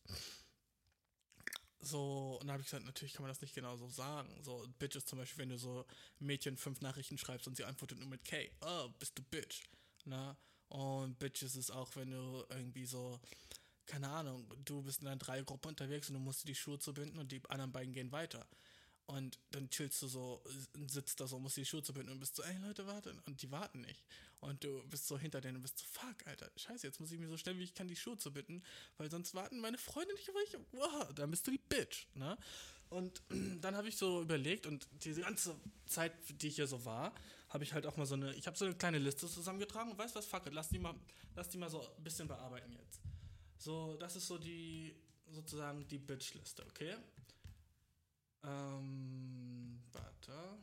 So, und dann habe ich gesagt, natürlich kann man das nicht genau so sagen. So, Bitch ist zum Beispiel, wenn du so Mädchen fünf Nachrichten schreibst und sie antwortet nur mit K. Oh, bist du Bitch. Na? Und Bitch ist es auch, wenn du irgendwie so, keine Ahnung, du bist in einer Dreiergruppe unterwegs und du musst die Schuhe zubinden und die anderen beiden gehen weiter. Und dann chillst du so, sitzt da so, musst die Schuhe zubinden und bist so, ey Leute, warten. Und die warten nicht. Und du bist so hinter denen und bist so, fuck, Alter, scheiße, jetzt muss ich mir so schnell wie ich kann die Schuhe zubinden, weil sonst warten meine Freunde nicht auf mich. Wow, dann bist du die Bitch, ne? Und dann habe ich so überlegt und diese ganze Zeit, die ich hier so war, habe ich halt auch mal so eine, ich habe so eine kleine Liste zusammengetragen und weißt was, fuck it, lass die mal, lass die mal so ein bisschen bearbeiten jetzt. So, das ist so die, sozusagen die Bitch-Liste, okay? Ähm, warte.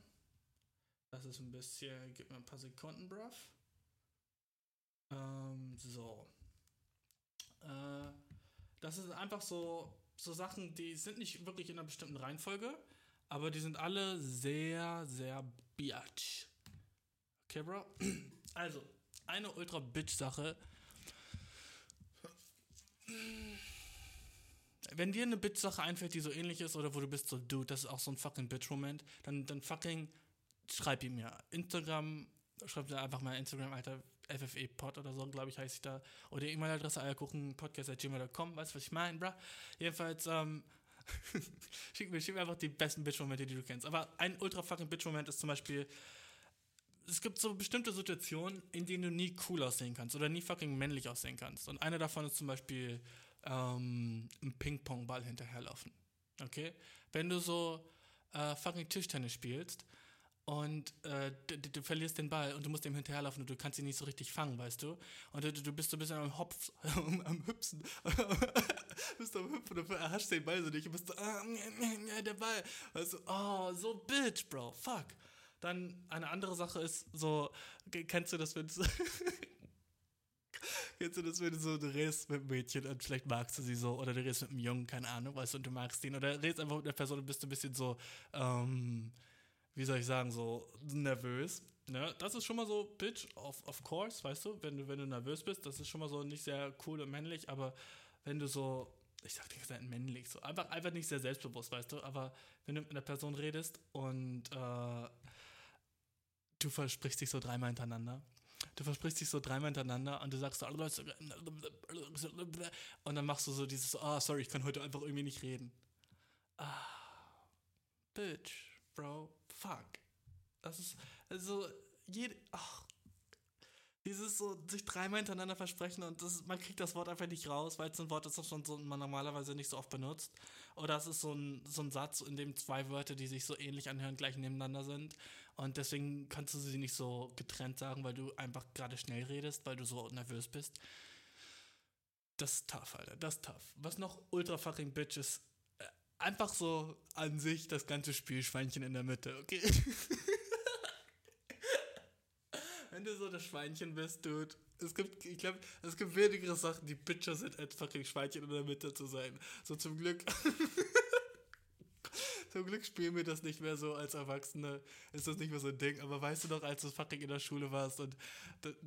Das ist ein bisschen, gib mir ein paar Sekunden, bruv. Ähm, so. Äh, das ist einfach so, so Sachen, die sind nicht wirklich in einer bestimmten Reihenfolge, aber die sind alle sehr, sehr biatch. Okay, Bro? Also, eine ultra-bitch-Sache. Wenn dir eine Bitch-Sache einfällt, die so ähnlich ist, oder wo du bist so, dude, das ist auch so ein fucking Bitch-Moment, dann, dann fucking schreib ihm mir. Instagram, schreib dir einfach mal Instagram, Alter, FFE-Pod oder so, glaube ich, heißt ich da. Oder E-Mail-Adresse eierkuchenpodcast.gmail.com, weißt du, was ich meine, bra? Jedenfalls, ähm, schick, mir, schick mir einfach die besten Bitch-Momente, die du kennst. Aber ein ultra fucking Bitch-Moment ist zum Beispiel, es gibt so bestimmte Situationen, in denen du nie cool aussehen kannst oder nie fucking männlich aussehen kannst. Und eine davon ist zum Beispiel ähm, einen Ping-Pong-Ball hinterherlaufen. Okay? Wenn du so äh, fucking Tischtennis spielst und äh, du, du, verlierst den Ball und du musst dem hinterherlaufen und du kannst ihn nicht so richtig fangen, weißt du? Und du, du bist so ein bisschen am Hopf, am Hüpfen, bist am Hüpfen und erhaschst den Ball so nicht und bist so, ah, der Ball. Weißt du, oh, so Bitch, Bro, fuck. Dann eine andere Sache ist so, kennst du das, wenn du Kennst du das, wenn du so, du redest mit einem Mädchen und vielleicht magst du sie so, oder du redest mit einem Jungen, keine Ahnung, weißt du, und du magst ihn, oder redest einfach mit einer Person und bist ein bisschen so, ähm, wie soll ich sagen, so nervös. Ne? Das ist schon mal so, Bitch, of, of course, weißt du, wenn du, wenn du nervös bist, das ist schon mal so nicht sehr cool und männlich, aber wenn du so, ich sag nicht gesagt männlich, so einfach, einfach nicht sehr selbstbewusst, weißt du, aber wenn du mit einer Person redest und äh, du versprichst dich so dreimal hintereinander du versprichst dich so dreimal hintereinander und du sagst so, und dann machst du so dieses, ah, oh, sorry, ich kann heute einfach irgendwie nicht reden. Ah, bitch, bro, fuck. Das ist, also, jede, ach, dieses so sich dreimal hintereinander versprechen und das, man kriegt das Wort einfach nicht raus, weil es ein Wort ist, das man normalerweise nicht so oft benutzt. Oder es ist so ein, so ein Satz, in dem zwei Wörter, die sich so ähnlich anhören, gleich nebeneinander sind. Und deswegen kannst du sie nicht so getrennt sagen, weil du einfach gerade schnell redest, weil du so nervös bist. Das ist tough, Alter. Das ist tough. Was noch ultra fucking bitch ist, äh, einfach so an sich das ganze Spiel Schweinchen in der Mitte, okay? wenn du so das Schweinchen bist, Dude, Es gibt, ich glaube, es gibt wenigere Sachen, die Bitcher sind, als fucking Schweinchen in der Mitte zu sein. So zum Glück. zum Glück spielen wir das nicht mehr so als Erwachsene. Ist das nicht mehr so ein Ding. Aber weißt du noch, als du fucking in der Schule warst und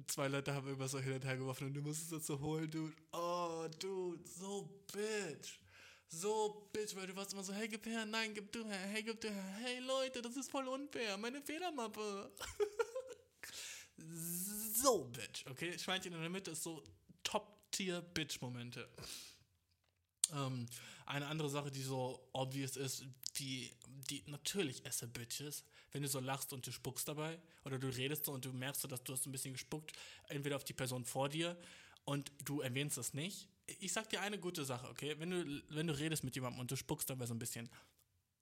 zwei Leute haben immer so hin und her geworfen und du musstest das so holen, dude. Oh, dude, so bitch. So bitch, weil du warst immer so, hey, gib her, nein, gib du her, hey, gib du her, hey Leute, das ist voll unfair, meine Federmappe. so, Bitch, okay? Schweinchen in der Mitte ist so Top-Tier-Bitch-Momente. Ähm, eine andere Sache, die so obvious ist, die, die natürlich esse Bitches, wenn du so lachst und du spuckst dabei oder du redest so und du merkst so, dass du hast ein bisschen gespuckt, entweder auf die Person vor dir und du erwähnst es nicht. Ich sag dir eine gute Sache, okay? Wenn du, wenn du redest mit jemandem und du spuckst dabei so ein bisschen,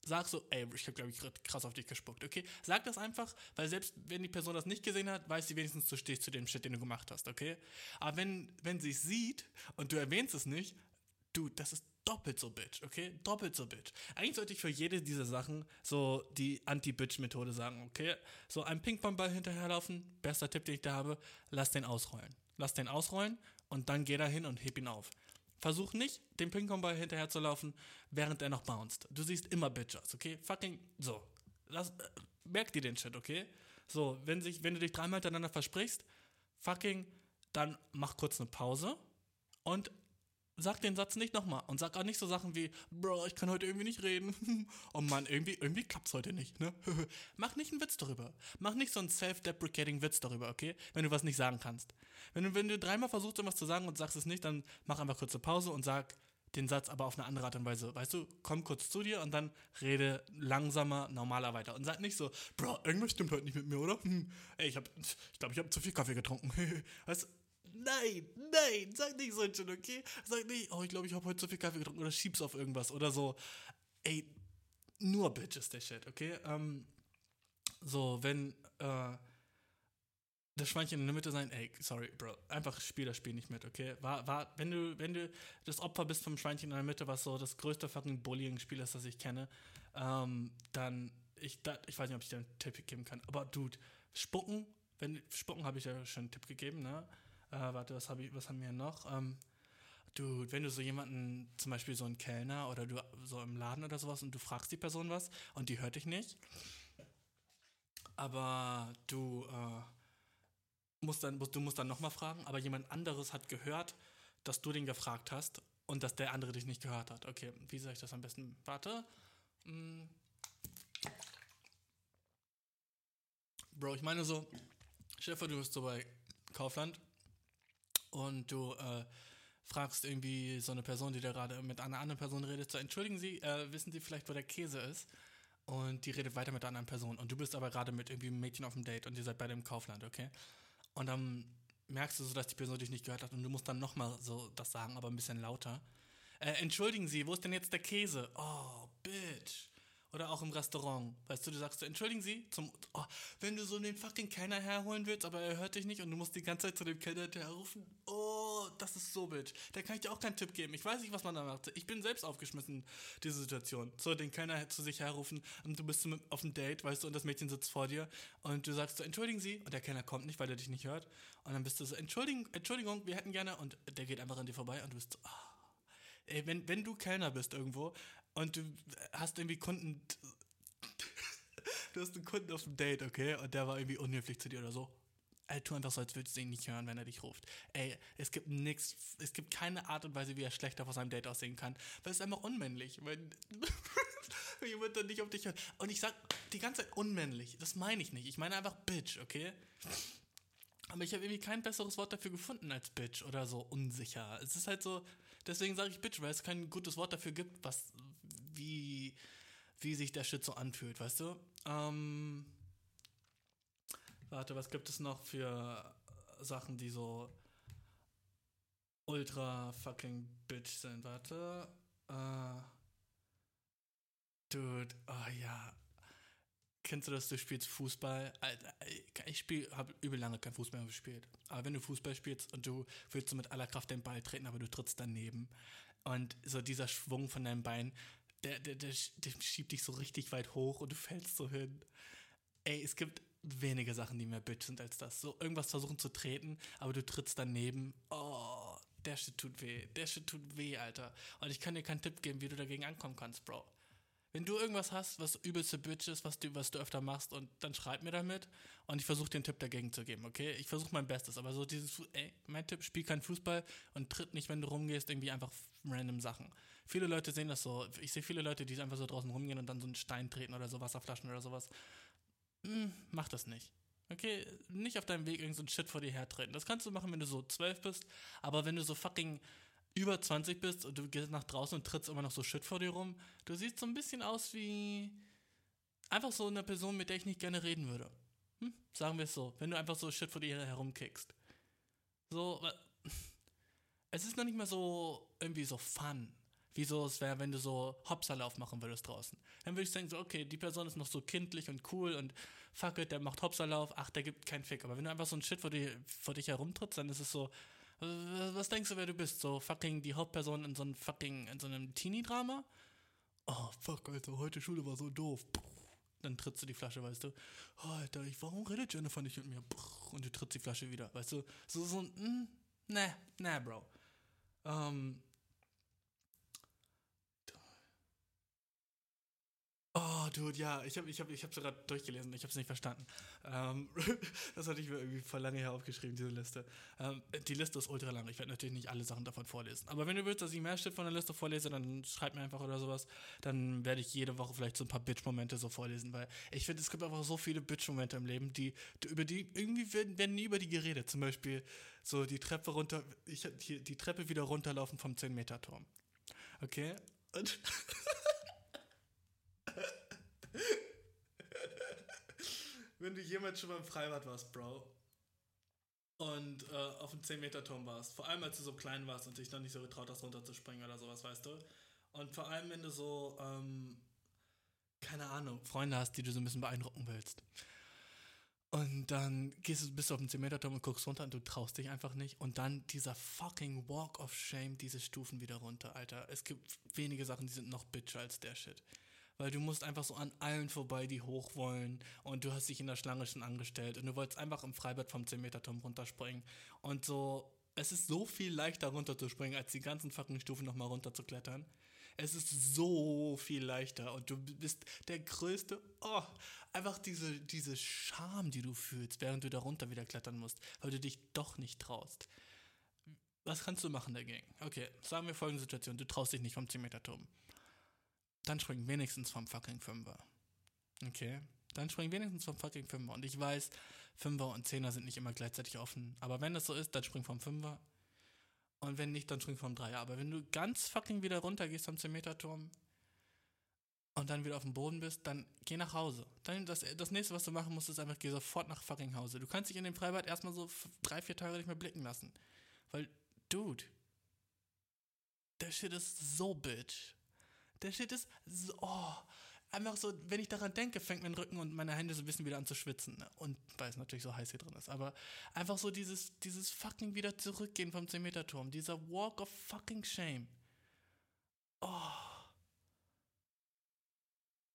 sag so, ey, ich habe glaube ich krass auf dich gespuckt, okay? Sag das einfach, weil selbst wenn die Person das nicht gesehen hat, weiß sie wenigstens, du stehst zu dem Shit, den du gemacht hast, okay? Aber wenn, wenn sie es sieht und du erwähnst es nicht, du, das ist doppelt so bitch, okay? Doppelt so bitch. Eigentlich sollte ich für jede dieser Sachen so die Anti-Bitch-Methode sagen, okay? So ein Ping-Pong-Ball hinterherlaufen, bester Tipp, den ich da habe, lass den ausrollen. Lass den ausrollen und dann geh da hin und heb ihn auf. Versuch nicht, dem Ping-Pong-Ball hinterher zu laufen, während er noch bounced. Du siehst immer Bitch aus, okay? Fucking, so. Lass, äh, merk dir den Shit, okay? So, wenn, sich, wenn du dich dreimal hintereinander versprichst, fucking, dann mach kurz eine Pause und sag den Satz nicht nochmal. Und sag auch nicht so Sachen wie, Bro, ich kann heute irgendwie nicht reden. oh Mann, irgendwie, irgendwie klappt's heute nicht, ne? Mach nicht einen Witz darüber. Mach nicht so einen self-deprecating Witz darüber, okay? Wenn du was nicht sagen kannst. Wenn du, wenn du dreimal versuchst, irgendwas zu sagen und sagst es nicht, dann mach einfach kurze Pause und sag den Satz aber auf eine andere Art und Weise. Weißt du, komm kurz zu dir und dann rede langsamer, normaler weiter. Und sag nicht so, Bro, irgendwas stimmt heute nicht mit mir, oder? Ey, ich hab, ich glaube, ich habe zu viel Kaffee getrunken. weißt du? Nein, nein, sag nicht so ein Shit, okay? Sag nicht, oh, ich glaube, ich habe heute zu viel Kaffee getrunken oder schieb's auf irgendwas oder so. Ey, nur Bitch ist der Shit, okay? Ähm, so, wenn, äh, das Schweinchen in der Mitte sein, ey, sorry, Bro, einfach spiel das Spiel nicht mit, okay? War, war, wenn du, wenn du das Opfer bist vom Schweinchen in der Mitte, was so das größte fucking Bullying-Spiel ist, das ich kenne, ähm, dann, ich, da, ich weiß nicht, ob ich dir einen Tipp geben kann, aber Dude, spucken, wenn, spucken habe ich ja schon einen Tipp gegeben, ne? Äh, warte, was, hab ich, was haben wir noch? Ähm, du, wenn du so jemanden, zum Beispiel so einen Kellner oder du so im Laden oder sowas und du fragst die Person was und die hört dich nicht, aber du äh, musst dann, du musst dann nochmal fragen, aber jemand anderes hat gehört, dass du den gefragt hast und dass der andere dich nicht gehört hat. Okay, wie soll ich das am besten? Warte. Hm. Bro, ich meine so, Schäfer, du bist so bei Kaufland und du äh, fragst irgendwie so eine Person, die da gerade mit einer anderen Person redet, so, entschuldigen Sie, äh, wissen Sie vielleicht, wo der Käse ist? Und die redet weiter mit der anderen Person und du bist aber gerade mit irgendwie einem Mädchen auf dem Date und ihr seid beide im Kaufland, okay? Und dann merkst du so, dass die Person dich nicht gehört hat und du musst dann nochmal so das sagen, aber ein bisschen lauter. Äh, entschuldigen Sie, wo ist denn jetzt der Käse? Oh, bitch. Oder auch im Restaurant. Weißt du, du sagst entschuldigen Sie, zum, oh, wenn du so den fucking Kellner herholen willst, aber er hört dich nicht und du musst die ganze Zeit zu dem Kellner herrufen. Oh, das ist so bitch. Da kann ich dir auch keinen Tipp geben. Ich weiß nicht, was man da macht. Ich bin selbst aufgeschmissen, diese Situation. So, den Kellner zu sich herrufen und du bist auf dem Date, weißt du, und das Mädchen sitzt vor dir und du sagst so, entschuldigen Sie, und der Kellner kommt nicht, weil er dich nicht hört. Und dann bist du so, Entschuldigung, Entschuldigung, wir hätten gerne, und der geht einfach an dir vorbei und du bist so, ah. Ey, wenn, wenn du Kellner bist irgendwo und du hast irgendwie Kunden, du hast einen Kunden auf dem Date, okay, und der war irgendwie unhöflich zu dir oder so. Ey, tu einfach so, als würdest du ihn nicht hören, wenn er dich ruft. Ey, es gibt nichts, es gibt keine Art und Weise, wie er schlechter vor seinem Date aussehen kann, weil es ist einfach unmännlich, wenn jemand dann nicht auf dich hört. Und ich sag die ganze Zeit unmännlich, das meine ich nicht. Ich meine einfach Bitch, okay? Aber ich habe irgendwie kein besseres Wort dafür gefunden als Bitch oder so unsicher. Es ist halt so, deswegen sage ich Bitch, weil es kein gutes Wort dafür gibt, was, wie, wie sich der Shit so anfühlt, weißt du? Ähm, warte, was gibt es noch für Sachen, die so ultra fucking Bitch sind? Warte. Äh, dude, oh ja. Kennst du das, du spielst Fußball? Alter, ich habe übel lange kein Fußball mehr gespielt. Aber wenn du Fußball spielst und du willst mit aller Kraft den Ball treten, aber du trittst daneben. Und so dieser Schwung von deinem Bein, der, der, der, der schiebt dich so richtig weit hoch und du fällst so hin. Ey, es gibt wenige Sachen, die mehr Bitch sind als das. So irgendwas versuchen zu treten, aber du trittst daneben. Oh, der Shit tut weh. Der Shit tut weh, Alter. Und ich kann dir keinen Tipp geben, wie du dagegen ankommen kannst, Bro. Wenn du irgendwas hast, was übelste Bitch ist, was du, was du öfter machst, und dann schreib mir damit und ich versuche dir einen Tipp dagegen zu geben, okay? Ich versuche mein Bestes, aber so dieses, ey, mein Tipp, spiel keinen Fußball und tritt nicht, wenn du rumgehst, irgendwie einfach random Sachen. Viele Leute sehen das so, ich sehe viele Leute, die einfach so draußen rumgehen und dann so einen Stein treten oder so Wasserflaschen oder sowas. Hm, mach das nicht. Okay, nicht auf deinem Weg irgend so Shit vor dir hertreten. Das kannst du machen, wenn du so 12 bist, aber wenn du so fucking über 20 bist und du gehst nach draußen und trittst immer noch so Shit vor dir rum, du siehst so ein bisschen aus wie einfach so eine Person, mit der ich nicht gerne reden würde. Hm? Sagen wir es so, wenn du einfach so Shit vor dir herumkickst. So, es ist noch nicht mal so irgendwie so fun. Wie so es wäre, wenn du so Hopserlauf machen würdest draußen. Dann würde ich denken, so, okay, die Person ist noch so kindlich und cool und fuck it, der macht Hopserlauf, ach, der gibt keinen Fick. Aber wenn du einfach so ein Shit vor, dir, vor dich herumtrittst, dann ist es so, was denkst du, wer du bist? So fucking die Hauptperson in so einem fucking, in so einem Teenie-Drama? Oh, fuck, Alter, heute Schule war so doof. Dann trittst du die Flasche, weißt du. Alter, ich, warum redet Jennifer nicht mit mir? Und du trittst die Flasche wieder, weißt du. So, so ein, mm, ne, ne, Bro. Ähm. Oh, Dude, ja, ich habe ich hab, ich hab's gerade durchgelesen, ich habe es nicht verstanden. Ähm, das hatte ich mir irgendwie vor lange her aufgeschrieben, diese Liste. Ähm, die Liste ist ultra lang, ich werde natürlich nicht alle Sachen davon vorlesen. Aber wenn du willst, dass ich mehr Shit von der Liste vorlese, dann schreib mir einfach oder sowas. Dann werde ich jede Woche vielleicht so ein paar Bitch-Momente so vorlesen, weil ich finde, es gibt einfach so viele Bitch-Momente im Leben, die, über die, irgendwie werden, werden nie über die geredet. Zum Beispiel so die Treppe runter, ich hier die Treppe wieder runterlaufen vom 10-Meter-Turm. Okay? Und wenn du jemals schon beim Freibad warst, Bro, und äh, auf dem 10-Meter-Turm warst, vor allem als du so klein warst und dich noch nicht so getraut hast, runterzuspringen oder sowas, weißt du? Und vor allem, wenn du so, ähm, keine Ahnung, Freunde hast, die du so ein bisschen beeindrucken willst. Und dann gehst du bis auf den 10-Meter-Turm und guckst runter und du traust dich einfach nicht. Und dann dieser fucking Walk of Shame, diese Stufen wieder runter, Alter. Es gibt wenige Sachen, die sind noch bitcher als der Shit. Weil du musst einfach so an allen vorbei, die hoch wollen. Und du hast dich in der Schlange schon angestellt. Und du wolltest einfach im Freibad vom 10-Meter-Turm runterspringen. Und so, es ist so viel leichter runterzuspringen, als die ganzen fucking Stufen nochmal runterzuklettern. Es ist so viel leichter. Und du bist der größte. Oh, einfach diese, diese Scham, die du fühlst, während du da runter wieder klettern musst. Weil du dich doch nicht traust. Was kannst du machen dagegen? Okay, sagen wir folgende Situation. Du traust dich nicht vom 10-Meter-Turm. Dann spring wenigstens vom fucking Fünfer. Okay? Dann spring wenigstens vom fucking Fünfer. Und ich weiß, Fünfer und Zehner sind nicht immer gleichzeitig offen. Aber wenn das so ist, dann spring vom Fünfer. Und wenn nicht, dann spring vom Dreier. Aber wenn du ganz fucking wieder runter gehst vom 10-Meter-Turm und dann wieder auf dem Boden bist, dann geh nach Hause. Dann das, das nächste, was du machen musst, ist einfach, geh sofort nach fucking Hause. Du kannst dich in dem Freibad erstmal so drei, vier Tage nicht mehr blicken lassen. Weil, Dude, der Shit ist so bitch. Der Shit ist so, oh, einfach so, wenn ich daran denke, fängt mein Rücken und meine Hände so ein bisschen wieder an zu schwitzen. Ne? Und weil es natürlich so heiß hier drin ist. Aber einfach so dieses, dieses fucking wieder zurückgehen vom 10-Meter-Turm. Dieser Walk of fucking Shame. Oh.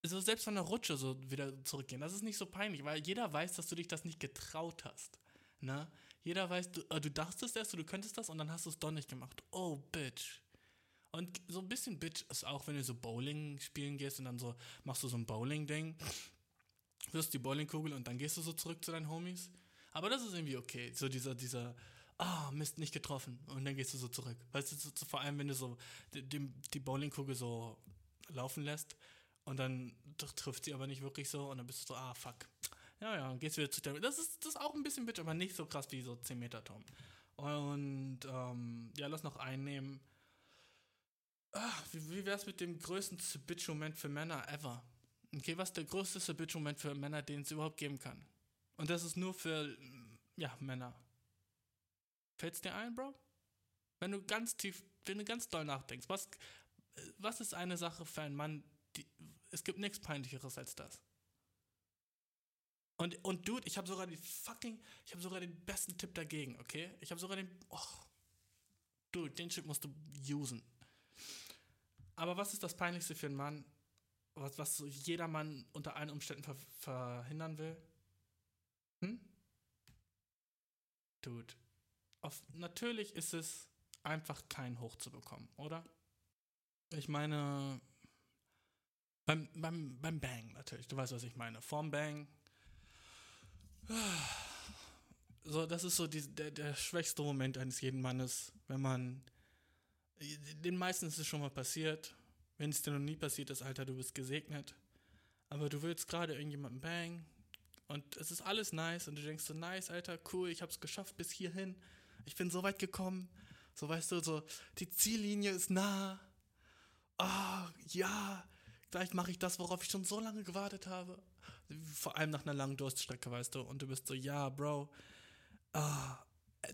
So selbst von der Rutsche so wieder zurückgehen. Das ist nicht so peinlich, weil jeder weiß, dass du dich das nicht getraut hast. Ne? Jeder weiß, du, äh, du dachtest erst, du könntest das und dann hast du es doch nicht gemacht. Oh, Bitch. Und so ein bisschen Bitch ist auch, wenn du so Bowling spielen gehst und dann so machst du so ein Bowling-Ding, wirst die Bowlingkugel und dann gehst du so zurück zu deinen Homies. Aber das ist irgendwie okay. So dieser, dieser, ah, Mist, nicht getroffen. Und dann gehst du so zurück. Weißt du, so, so, vor allem, wenn du so die, die, Bowlingkugel so laufen lässt und dann tr- trifft sie aber nicht wirklich so und dann bist du so, ah, fuck. Ja, ja, und gehst wieder zu der. Das ist, das ist auch ein bisschen Bitch, aber nicht so krass wie so 10 Meter Turm. Und ähm, ja, lass noch einnehmen. Ah, wie, wie wär's mit dem größten Bitch-Moment für Männer ever? Okay, was ist der größte Bitch-Moment für Männer, den es überhaupt geben kann? Und das ist nur für, ja, Männer. Fällt's dir ein, Bro? Wenn du ganz tief, wenn du ganz doll nachdenkst, was, was ist eine Sache für einen Mann, die, es gibt nichts Peinlicheres als das. Und, und Dude, ich habe sogar die fucking, ich habe sogar den besten Tipp dagegen, okay? Ich habe sogar den, oh, Dude, den Chip musst du usen. Aber was ist das Peinlichste für einen Mann, was, was jeder Mann unter allen Umständen ver verhindern will? Hm? Dude, auf, natürlich ist es einfach kein Hoch zu bekommen, oder? Ich meine, beim, beim, beim Bang natürlich, du weißt, was ich meine. Vorm Bang. So, das ist so die, der, der schwächste Moment eines jeden Mannes, wenn man. Den meisten ist es schon mal passiert. Wenn es dir noch nie passiert ist, Alter, du bist gesegnet. Aber du willst gerade irgendjemanden bang und es ist alles nice und du denkst so, nice, Alter, cool, ich hab's geschafft bis hierhin. Ich bin so weit gekommen. So, weißt du, so, die Ziellinie ist nah. Ah, ja, vielleicht mache ich das, worauf ich schon so lange gewartet habe. Vor allem nach einer langen Durststrecke, weißt du. Und du bist so, ja, Bro, ah,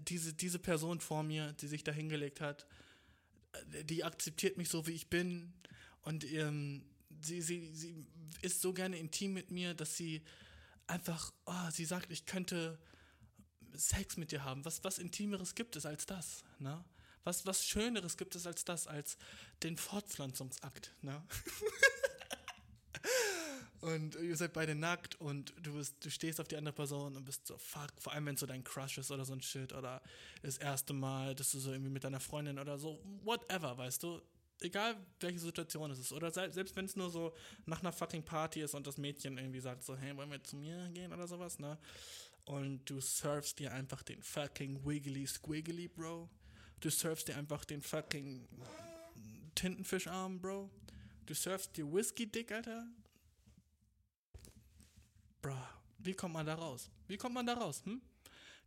diese, diese Person vor mir, die sich da hingelegt hat, die akzeptiert mich so, wie ich bin. Und ähm, sie, sie, sie ist so gerne intim mit mir, dass sie einfach, oh, sie sagt, ich könnte Sex mit dir haben. Was, was Intimeres gibt es als das? Ne? Was, was Schöneres gibt es als das, als den Fortpflanzungsakt? Ne? und ihr seid beide nackt und du, bist, du stehst auf die andere Person und bist so, fuck, vor allem wenn es so dein Crush ist oder so ein Shit oder das erste Mal, dass du so irgendwie mit deiner Freundin oder so, whatever, weißt du, egal welche Situation es ist. Oder selbst wenn es nur so nach einer fucking Party ist und das Mädchen irgendwie sagt so, hey, wollen wir zu mir gehen oder sowas, ne? Und du surfst dir einfach den fucking Wiggly Squiggly, Bro. Du surfst dir einfach den fucking Tintenfischarm, Bro. Du surfst dir Whisky Dick, Alter. Bro, wie kommt man da raus? Wie kommt man da raus, hm?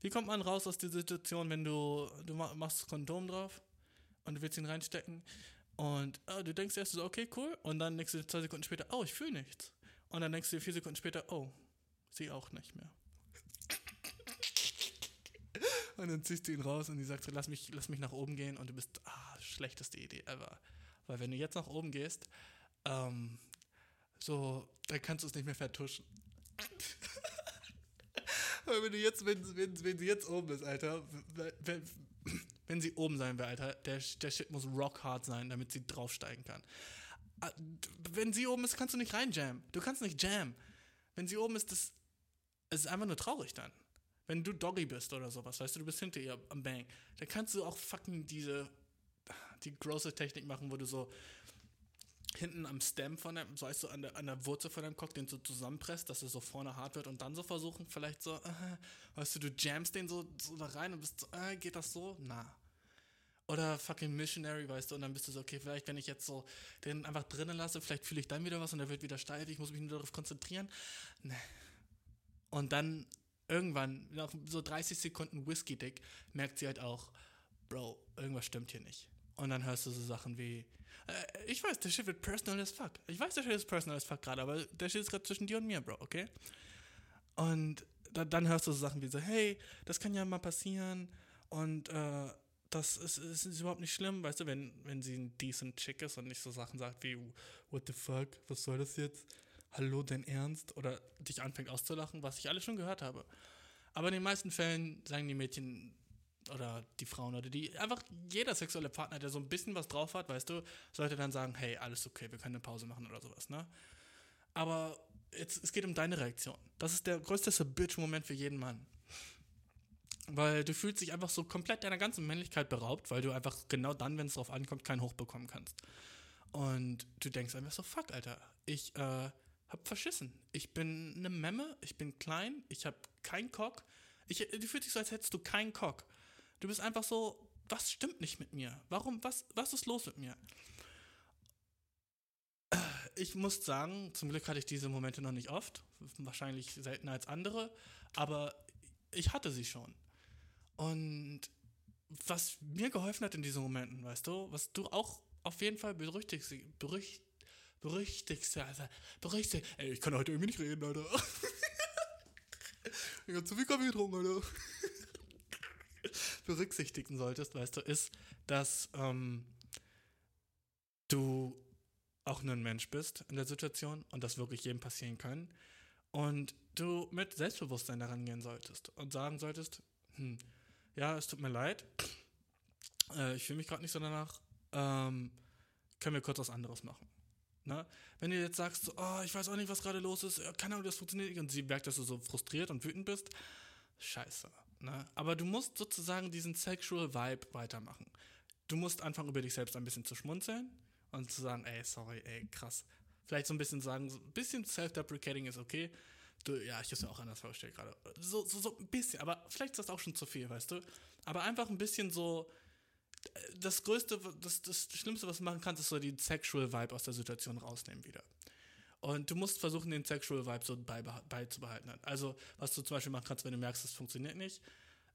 Wie kommt man raus aus der Situation, wenn du, du machst Kondom drauf und du willst ihn reinstecken und oh, du denkst erst so, okay, cool. Und dann denkst du zwei Sekunden später, oh, ich fühle nichts. Und dann denkst du vier Sekunden später, oh, sie auch nicht mehr. und dann ziehst du ihn raus und die sagt so, lass mich, lass mich nach oben gehen. Und du bist, ah, schlechteste Idee ever. Weil wenn du jetzt nach oben gehst, ähm, so, dann kannst du es nicht mehr vertuschen. Wenn du jetzt, wenn, wenn, wenn sie jetzt oben ist, Alter, wenn, wenn sie oben sein will, Alter, der, der Shit muss rock hard sein, damit sie draufsteigen kann. Ah, wenn sie oben ist, kannst du nicht reinjammen. Du kannst nicht jammen. Wenn sie oben ist, das, es ist einfach nur traurig dann. Wenn du Doggy bist oder sowas, weißt du, du bist hinter ihr am Bang, dann kannst du auch fucking diese, die große Technik machen, wo du so hinten am Stem von dem, so heißt du, an der, an der Wurzel von deinem Cock, den so zusammenpresst, dass er so vorne hart wird und dann so versuchen, vielleicht so, äh, weißt du, du jammst den so, so da rein und bist so, äh, geht das so? Na. Oder fucking Missionary, weißt du, und dann bist du so, okay, vielleicht, wenn ich jetzt so den einfach drinnen lasse, vielleicht fühle ich dann wieder was und er wird wieder steif, ich muss mich nur darauf konzentrieren. Nee. Und dann irgendwann, nach so 30 Sekunden Whisky-Dick, merkt sie halt auch, Bro, irgendwas stimmt hier nicht. Und dann hörst du so Sachen wie, äh, ich weiß, der Shit wird personal as fuck. Ich weiß, der Shit ist personal as fuck gerade, aber der Shit ist gerade zwischen dir und mir, Bro, okay? Und da, dann hörst du so Sachen wie so, hey, das kann ja mal passieren und äh, das ist, ist, ist, überhaupt nicht schlimm, weißt du, wenn, wenn sie ein decent Chick ist und nicht so Sachen sagt wie, what the fuck, was soll das jetzt? Hallo, dein Ernst? Oder dich anfängt auszulachen, was ich alles schon gehört habe. Aber in den meisten Fällen sagen die Mädchen oder die Frauen oder die, einfach jeder sexuelle Partner, der so ein bisschen was drauf hat, weißt du, sollte dann sagen, hey, alles okay, wir können eine Pause machen oder sowas, ne? Aber jetzt, es geht um deine Reaktion. Das ist der größte Bitch-Moment für jeden Mann. Weil du fühlst dich einfach so komplett deiner ganzen Männlichkeit beraubt, weil du einfach genau dann, wenn es drauf ankommt, keinen Hoch bekommen kannst. Und du denkst einfach so, fuck, Alter, ich äh, hab verschissen. Ich bin eine Memme, ich bin klein, ich hab keinen Cock. Ich, du fühlst dich so, als hättest du keinen Cock. Du bist einfach so, was stimmt nicht mit mir? Warum, was, was ist los mit mir? Ich muss sagen, zum Glück hatte ich diese Momente noch nicht oft, wahrscheinlich seltener als andere, aber ich hatte sie schon. Und was mir geholfen hat in diesen Momenten, weißt du, was du auch auf jeden Fall berüchtigst, berücht, berüchtigst, also, berüchtigst, ey, ich kann heute irgendwie nicht reden, Alter. ich hab zu viel Kaffee getrunken, Alter. Berücksichtigen solltest, weißt du, ist, dass ähm, du auch nur ein Mensch bist in der Situation und das wirklich jedem passieren kann. Und du mit Selbstbewusstsein daran gehen solltest und sagen solltest, hm, ja, es tut mir leid, äh, ich fühle mich gerade nicht so danach, ähm, können wir kurz was anderes machen. Ne? Wenn du jetzt sagst, so, oh, ich weiß auch nicht, was gerade los ist, keine Ahnung, das funktioniert nicht, und sie merkt, dass du so frustriert und wütend bist, scheiße. Ne? Aber du musst sozusagen diesen Sexual Vibe weitermachen. Du musst anfangen, über dich selbst ein bisschen zu schmunzeln und zu sagen, ey, sorry, ey, krass. Vielleicht so ein bisschen sagen, so ein bisschen self-deprecating ist okay. Du, ja, ich habe es mir auch anders vorgestellt gerade. So, so, so ein bisschen, aber vielleicht ist das auch schon zu viel, weißt du? Aber einfach ein bisschen so, das Größte, das, das Schlimmste, was du machen kannst, ist so die Sexual Vibe aus der Situation rausnehmen wieder. Und du musst versuchen, den Sexual Vibe so beizubehalten. Also, was du zum Beispiel machen kannst, wenn du merkst, es funktioniert nicht,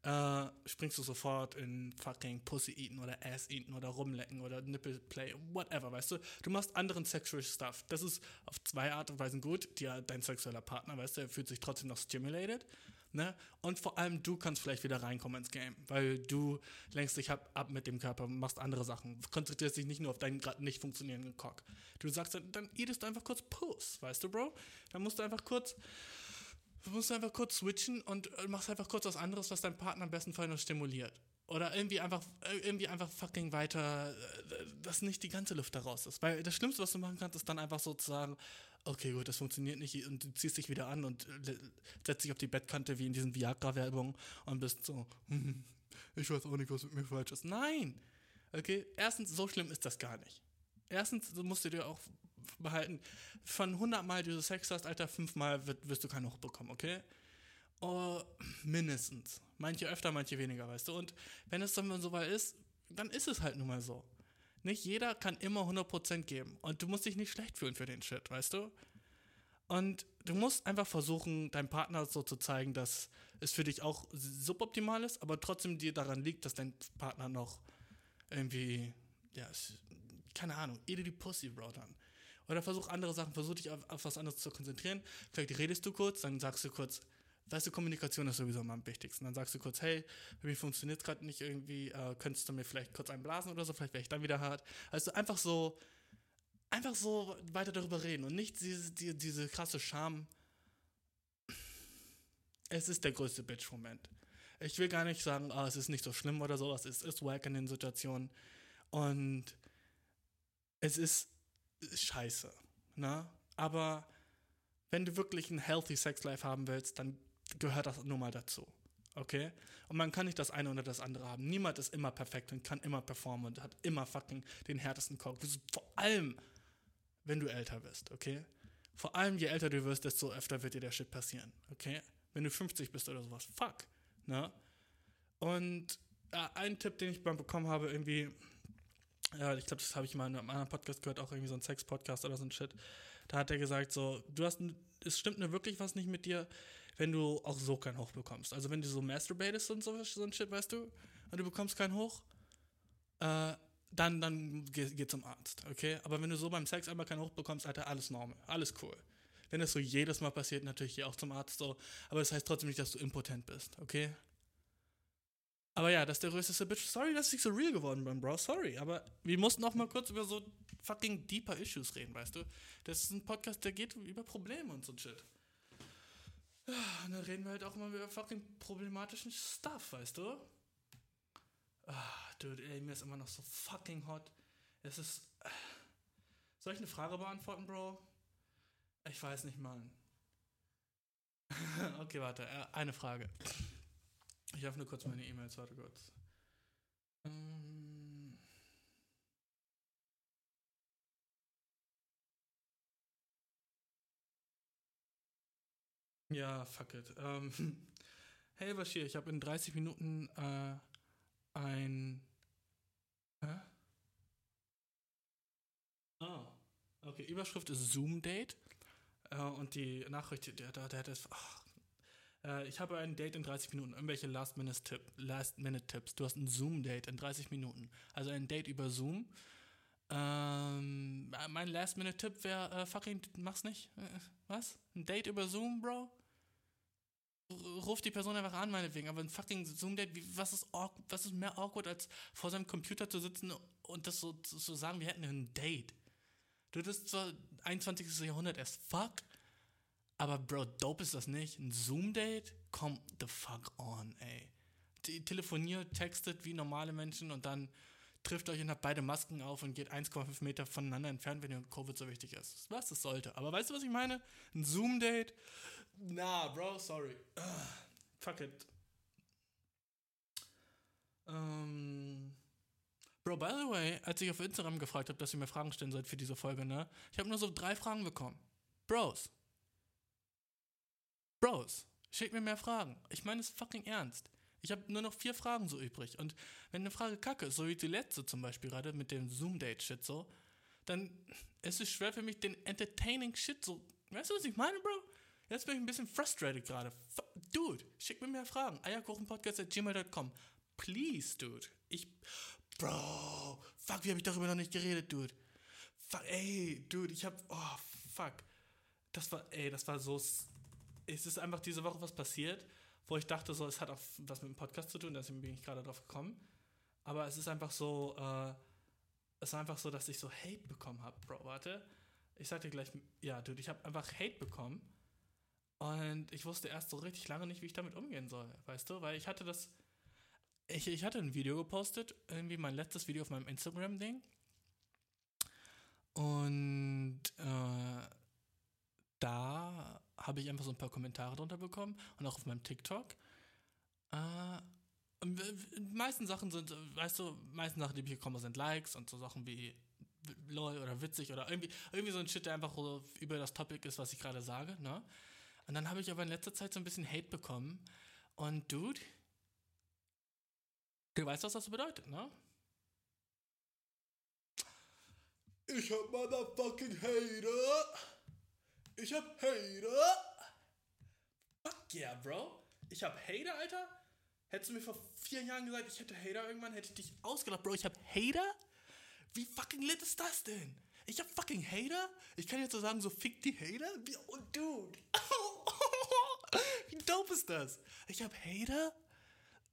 äh, springst du sofort in fucking Pussy eaten oder Ass eaten oder rumlecken oder Nipple play, whatever, weißt du? Du machst anderen sexual stuff. Das ist auf zwei Art und Weisen gut. Die, dein sexueller Partner, weißt du, er fühlt sich trotzdem noch stimulated. Ne? Und vor allem du kannst vielleicht wieder reinkommen ins Game, weil du lenkst dich ab, ab mit dem Körper, machst andere Sachen, konzentrierst dich nicht nur auf deinen gerade nicht funktionierenden Cock. Du sagst dann, dann eatest du einfach kurz Puss, weißt du, Bro? Dann musst du einfach kurz Du musst einfach kurz switchen und äh, machst einfach kurz was anderes, was dein Partner am besten Fall noch stimuliert. Oder irgendwie einfach, äh, irgendwie einfach fucking weiter, äh, dass nicht die ganze Luft da raus ist. Weil das Schlimmste, was du machen kannst, ist dann einfach so zu sagen, okay, gut, das funktioniert nicht und du ziehst dich wieder an und setzt dich auf die Bettkante wie in diesen Viagra-Werbungen und bist so, ich weiß auch nicht, was mit mir falsch ist. Nein! Okay, erstens, so schlimm ist das gar nicht. Erstens musst du dir auch behalten, von 100 Mal, die du Sex hast, Alter, 5 Mal wirst, wirst du keinen hochbekommen, okay? Oh, mindestens. Manche öfter, manche weniger, weißt du? Und wenn es dann so weit ist, dann ist es halt nun mal so. Nicht jeder kann immer 100% geben. Und du musst dich nicht schlecht fühlen für den Shit, weißt du? Und du musst einfach versuchen, deinem Partner so zu zeigen, dass es für dich auch suboptimal ist, aber trotzdem dir daran liegt, dass dein Partner noch irgendwie, ja, keine Ahnung, eat die Pussy, Bro, dann. Oder versuch andere Sachen, versuch dich auf, auf, was anderes zu konzentrieren. Vielleicht redest du kurz, dann sagst du kurz, weißt du, Kommunikation ist sowieso immer am wichtigsten. Dann sagst du kurz, hey, mir funktioniert gerade nicht irgendwie, äh, könntest du mir vielleicht kurz einblasen oder so, vielleicht wäre ich dann wieder hart. Also einfach so, einfach so weiter darüber reden und nicht diese, die, diese krasse Scham. Es ist der größte Bitch-Moment. Ich will gar nicht sagen, oh, es ist nicht so schlimm oder sowas, es ist wack in den Situationen. Und es ist scheiße. Ne? Aber wenn du wirklich ein healthy Sex Life haben willst, dann gehört das nur mal dazu. Okay? Und man kann nicht das eine oder das andere haben. Niemand ist immer perfekt und kann immer performen und hat immer fucking den härtesten Cock. Vor allem, wenn du älter wirst, okay? Vor allem, je älter du wirst, desto öfter wird dir der Shit passieren, okay? Wenn du 50 bist oder sowas, fuck, ne? Und äh, ein Tipp, den ich beim bekommen habe, irgendwie, ja, ich glaube, das habe ich mal in einem anderen Podcast gehört, auch irgendwie so ein Sex-Podcast oder so ein Shit. Da hat er gesagt, so, du hast, es stimmt nur wirklich was nicht mit dir, wenn du auch so keinen Hoch bekommst. Also wenn du so masturbatest und so, so ein Shit, weißt du, und du bekommst keinen Hoch, äh, dann, dann geh, geh, zum Arzt, okay? Aber wenn du so beim Sex einmal keinen Hoch bekommst, Alter, alles normal, alles cool. Wenn das so jedes Mal passiert, natürlich geh auch zum Arzt so, aber das heißt trotzdem nicht, dass du impotent bist, okay? Aber ja, das ist der größte Bitch. Sorry, dass ich so real geworden bin, Bro. Sorry. Aber wir mussten auch mal kurz über so fucking deeper Issues reden, weißt du? Das ist ein Podcast, der geht über Probleme und so ein Shit. Und dann reden wir halt auch mal über fucking problematischen Stuff, weißt du? Ah, dude, ey, mir ist immer noch so fucking hot. Es ist. Soll ich eine Frage beantworten, Bro? Ich weiß nicht, Mann. okay, warte. Äh, eine Frage. Ich öffne kurz meine E-Mails, warte kurz. Ähm ja, fuck it. Ähm hey Bashir, ich habe in 30 Minuten äh, ein. Hä? Oh, okay. Überschrift ist Zoom-Date. Äh, und die Nachricht, der, der, der, ist. Ach, äh, ich habe ein Date in 30 Minuten. Irgendwelche Last-Minute-Tipps. Last du hast ein Zoom-Date in 30 Minuten. Also ein Date über Zoom. Ähm, mein Last-Minute-Tipp wäre, äh, fucking, mach's nicht. Äh, was? Ein Date über Zoom, Bro? Ruf die Person einfach an, meinetwegen, aber ein fucking Zoom-Date, was ist, was ist mehr awkward, als vor seinem Computer zu sitzen und das so zu sagen, wir hätten ein Date? Du, das ist zwar 21. Jahrhundert erst, fuck, aber Bro, dope ist das nicht. Ein Zoom-Date? Come the fuck on, ey. Telefoniert, textet wie normale Menschen und dann trifft euch und habt beide Masken auf und geht 1,5 Meter voneinander entfernt, wenn ihr Covid so wichtig ist. Was das sollte. Aber weißt du, was ich meine? Ein Zoom-Date? Na, Bro, sorry. Ah, fuck it. Ähm. Bro, by the way, als ich auf Instagram gefragt habe, dass ihr mir Fragen stellen sollt für diese Folge, ne? Ich habe nur so drei Fragen bekommen. Bros. Bros, schickt mir mehr Fragen. Ich meine es fucking ernst. Ich habe nur noch vier Fragen so übrig. Und wenn eine Frage kacke ist, so wie die letzte zum Beispiel gerade mit dem Zoom-Date-Shit so, dann ist es schwer für mich, den entertaining Shit so. Weißt du, was ich meine, Bro? Jetzt bin ich ein bisschen frustrated gerade. Dude, schick mir mehr Fragen. Eierkuchenpodcast.gmail.com. Please, dude. Ich. Bro, fuck, wie habe ich darüber noch nicht geredet, dude? Fuck, ey, dude, ich hab. Oh, fuck. Das war, ey, das war so. Es ist einfach diese Woche was passiert, wo ich dachte, so, es hat auch was mit dem Podcast zu tun, deswegen bin ich gerade drauf gekommen. Aber es ist einfach so, äh, es war einfach so, dass ich so Hate bekommen habe, Bro. Warte, ich sag dir gleich, ja, dude, ich habe einfach Hate bekommen. Und ich wusste erst so richtig lange nicht, wie ich damit umgehen soll, weißt du? Weil ich hatte das. Ich, ich hatte ein Video gepostet, irgendwie mein letztes Video auf meinem Instagram-Ding. Und äh, da habe ich einfach so ein paar Kommentare drunter bekommen und auch auf meinem TikTok. Äh, die meisten Sachen sind, weißt du, meisten Sachen, die ich bekomme, sind Likes und so Sachen wie lol oder witzig oder irgendwie, irgendwie so ein Shit, der einfach so über das Topic ist, was ich gerade sage, ne? Und dann habe ich aber in letzter Zeit so ein bisschen Hate bekommen. Und Dude, du weißt, was das bedeutet, ne? Ich hab motherfucking Hater. Ich hab Hater. Fuck yeah, Bro. Ich hab Hater, Alter. Hättest du mir vor vier Jahren gesagt, ich hätte Hater irgendwann, hätte ich dich ausgelacht, Bro. Ich hab Hater? Wie fucking lit ist das denn? Ich hab fucking Hater? Ich kann jetzt so sagen, so fick die Hater? Wie, oh, dude. Wie dope ist das? Ich hab Hater?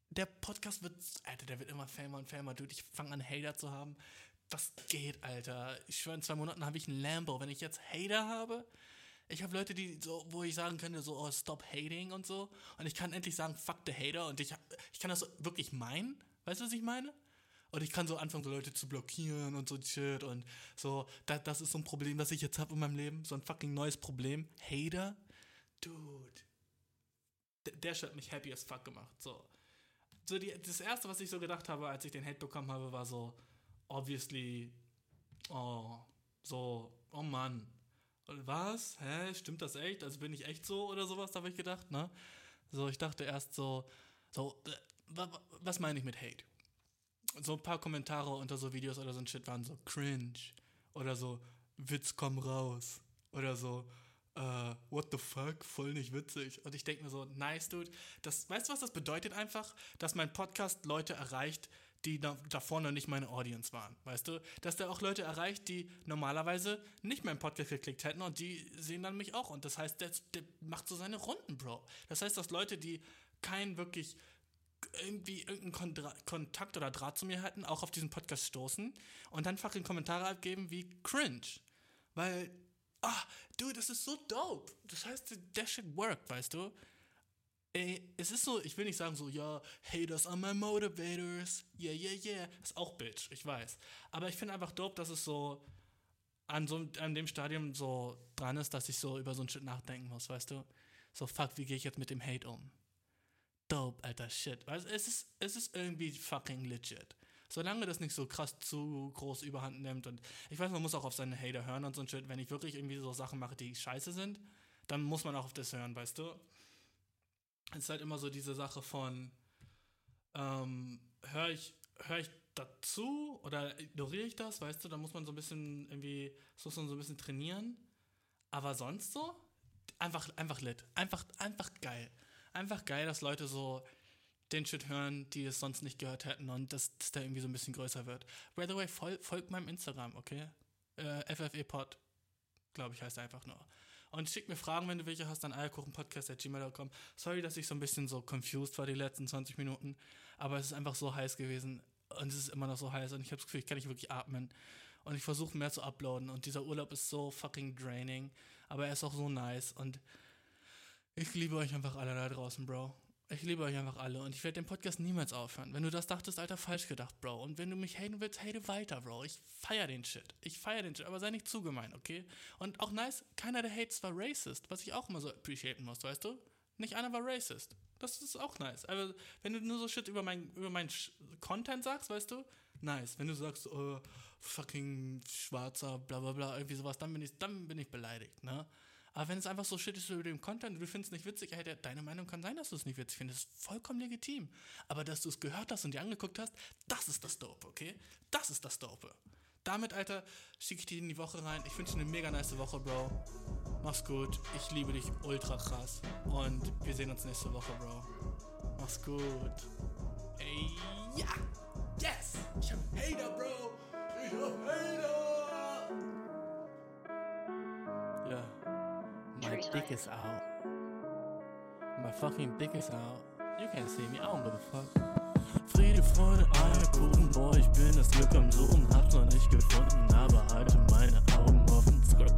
Der Podcast wird, Alter, der wird immer famer und famer, dude. Ich fange an, Hater zu haben. Was geht, Alter? Ich schwöre, in zwei Monaten habe ich einen Lambo. Wenn ich jetzt Hater habe, ich habe Leute, die so, wo ich sagen könnte, so, oh, stop hating und so. Und ich kann endlich sagen, fuck the Hater. Und ich, ich kann das wirklich meinen. Weißt du, was ich meine? Und ich kann so anfangen, so Leute zu blockieren und so Shit. Und so, da, das ist so ein Problem, das ich jetzt habe in meinem Leben. So ein fucking neues Problem. Hater? Dude. Der, der hat mich happy as fuck gemacht. So. So, die, das erste, was ich so gedacht habe, als ich den Hate bekommen habe, war so, obviously, oh, so, oh Mann. Was? Hä? Stimmt das echt? Also bin ich echt so oder sowas, habe ich gedacht, ne? So, ich dachte erst so, so, äh, wa- wa- was meine ich mit Hate? So ein paar Kommentare unter so Videos oder so ein Shit waren so cringe oder so Witz komm raus oder so äh, what the fuck, voll nicht witzig. Und ich denke mir so, nice, dude. Das, weißt du, was das bedeutet einfach? Dass mein Podcast Leute erreicht, die da, davor noch nicht meine Audience waren. Weißt du? Dass der auch Leute erreicht, die normalerweise nicht meinen Podcast geklickt hätten und die sehen dann mich auch. Und das heißt, der, der macht so seine Runden, Bro. Das heißt, dass Leute, die keinen wirklich irgendwie irgendeinen Kondra Kontakt oder Draht zu mir hatten, auch auf diesen Podcast stoßen und dann fucking Kommentare abgeben wie cringe. Weil, ah, du, das ist so dope. Das heißt, der shit worked, weißt du? Ey, es ist so, ich will nicht sagen so, ja, Haters are my motivators, yeah, yeah, yeah. Ist auch Bitch, ich weiß. Aber ich finde einfach dope, dass es so an, so an dem Stadium so dran ist, dass ich so über so ein Shit nachdenken muss, weißt du? So, fuck, wie gehe ich jetzt mit dem Hate um? Dope, alter Shit. Weißt, es, ist, es ist irgendwie fucking legit. Solange das nicht so krass zu groß überhand nimmt und ich weiß, man muss auch auf seine Hater hören und so ein Shit. Wenn ich wirklich irgendwie so Sachen mache, die scheiße sind, dann muss man auch auf das hören, weißt du? Ist halt immer so diese Sache von, ähm, höre ich, hör ich dazu oder ignoriere ich das, weißt du? Da muss man so ein bisschen irgendwie, das muss man so ein bisschen trainieren. Aber sonst so, einfach, einfach lit. Einfach, einfach geil. Einfach geil, dass Leute so den Shit hören, die es sonst nicht gehört hätten und dass das da irgendwie so ein bisschen größer wird. By the way, fol folgt meinem Instagram, okay? Äh, FFEPod, glaube ich, heißt einfach nur. Und schick mir Fragen, wenn du welche hast, an eierkuchenpodcast.gmail.com. Sorry, dass ich so ein bisschen so confused war die letzten 20 Minuten, aber es ist einfach so heiß gewesen und es ist immer noch so heiß und ich habe das Gefühl, ich kann nicht wirklich atmen. Und ich versuche mehr zu uploaden und dieser Urlaub ist so fucking draining, aber er ist auch so nice und ich liebe euch einfach alle da draußen, Bro. Ich liebe euch einfach alle und ich werde den Podcast niemals aufhören. Wenn du das dachtest, Alter, falsch gedacht, Bro. Und wenn du mich haten willst, hate weiter, Bro. Ich feier den Shit. Ich feier den Shit, aber sei nicht zu gemein, okay? Und auch nice, keiner der Hates war racist, was ich auch immer so appreciaten muss, weißt du? Nicht einer war racist. Das ist auch nice. Aber wenn du nur so Shit über mein, über mein Content sagst, weißt du, nice. Wenn du sagst, oh, fucking schwarzer, bla bla bla, irgendwie sowas, dann bin ich, dann bin ich beleidigt, ne? Aber wenn es einfach so shit ist über den Content und du findest es nicht witzig, der- deine Meinung kann sein, dass du es nicht witzig findest. Vollkommen legitim. Aber dass du es gehört hast und dir angeguckt hast, das ist das Dope, okay? Das ist das Dope. Damit, Alter, schicke ich dich in die Woche rein. Ich wünsche dir eine mega nice Woche, Bro. Mach's gut. Ich liebe dich ultra krass. Und wir sehen uns nächste Woche, Bro. Mach's gut. Ey, ja! Yes! Ich hab Hater, Bro! Ich hab Hater! My dick is out. My fucking dick is out. You can't see me, I don't give a fuck. Friede, Freude, Eierkuchen, boah, ich bin das Glück am Suchen, hab's noch nicht gefunden, aber halte meine Augen offen. Skrrt.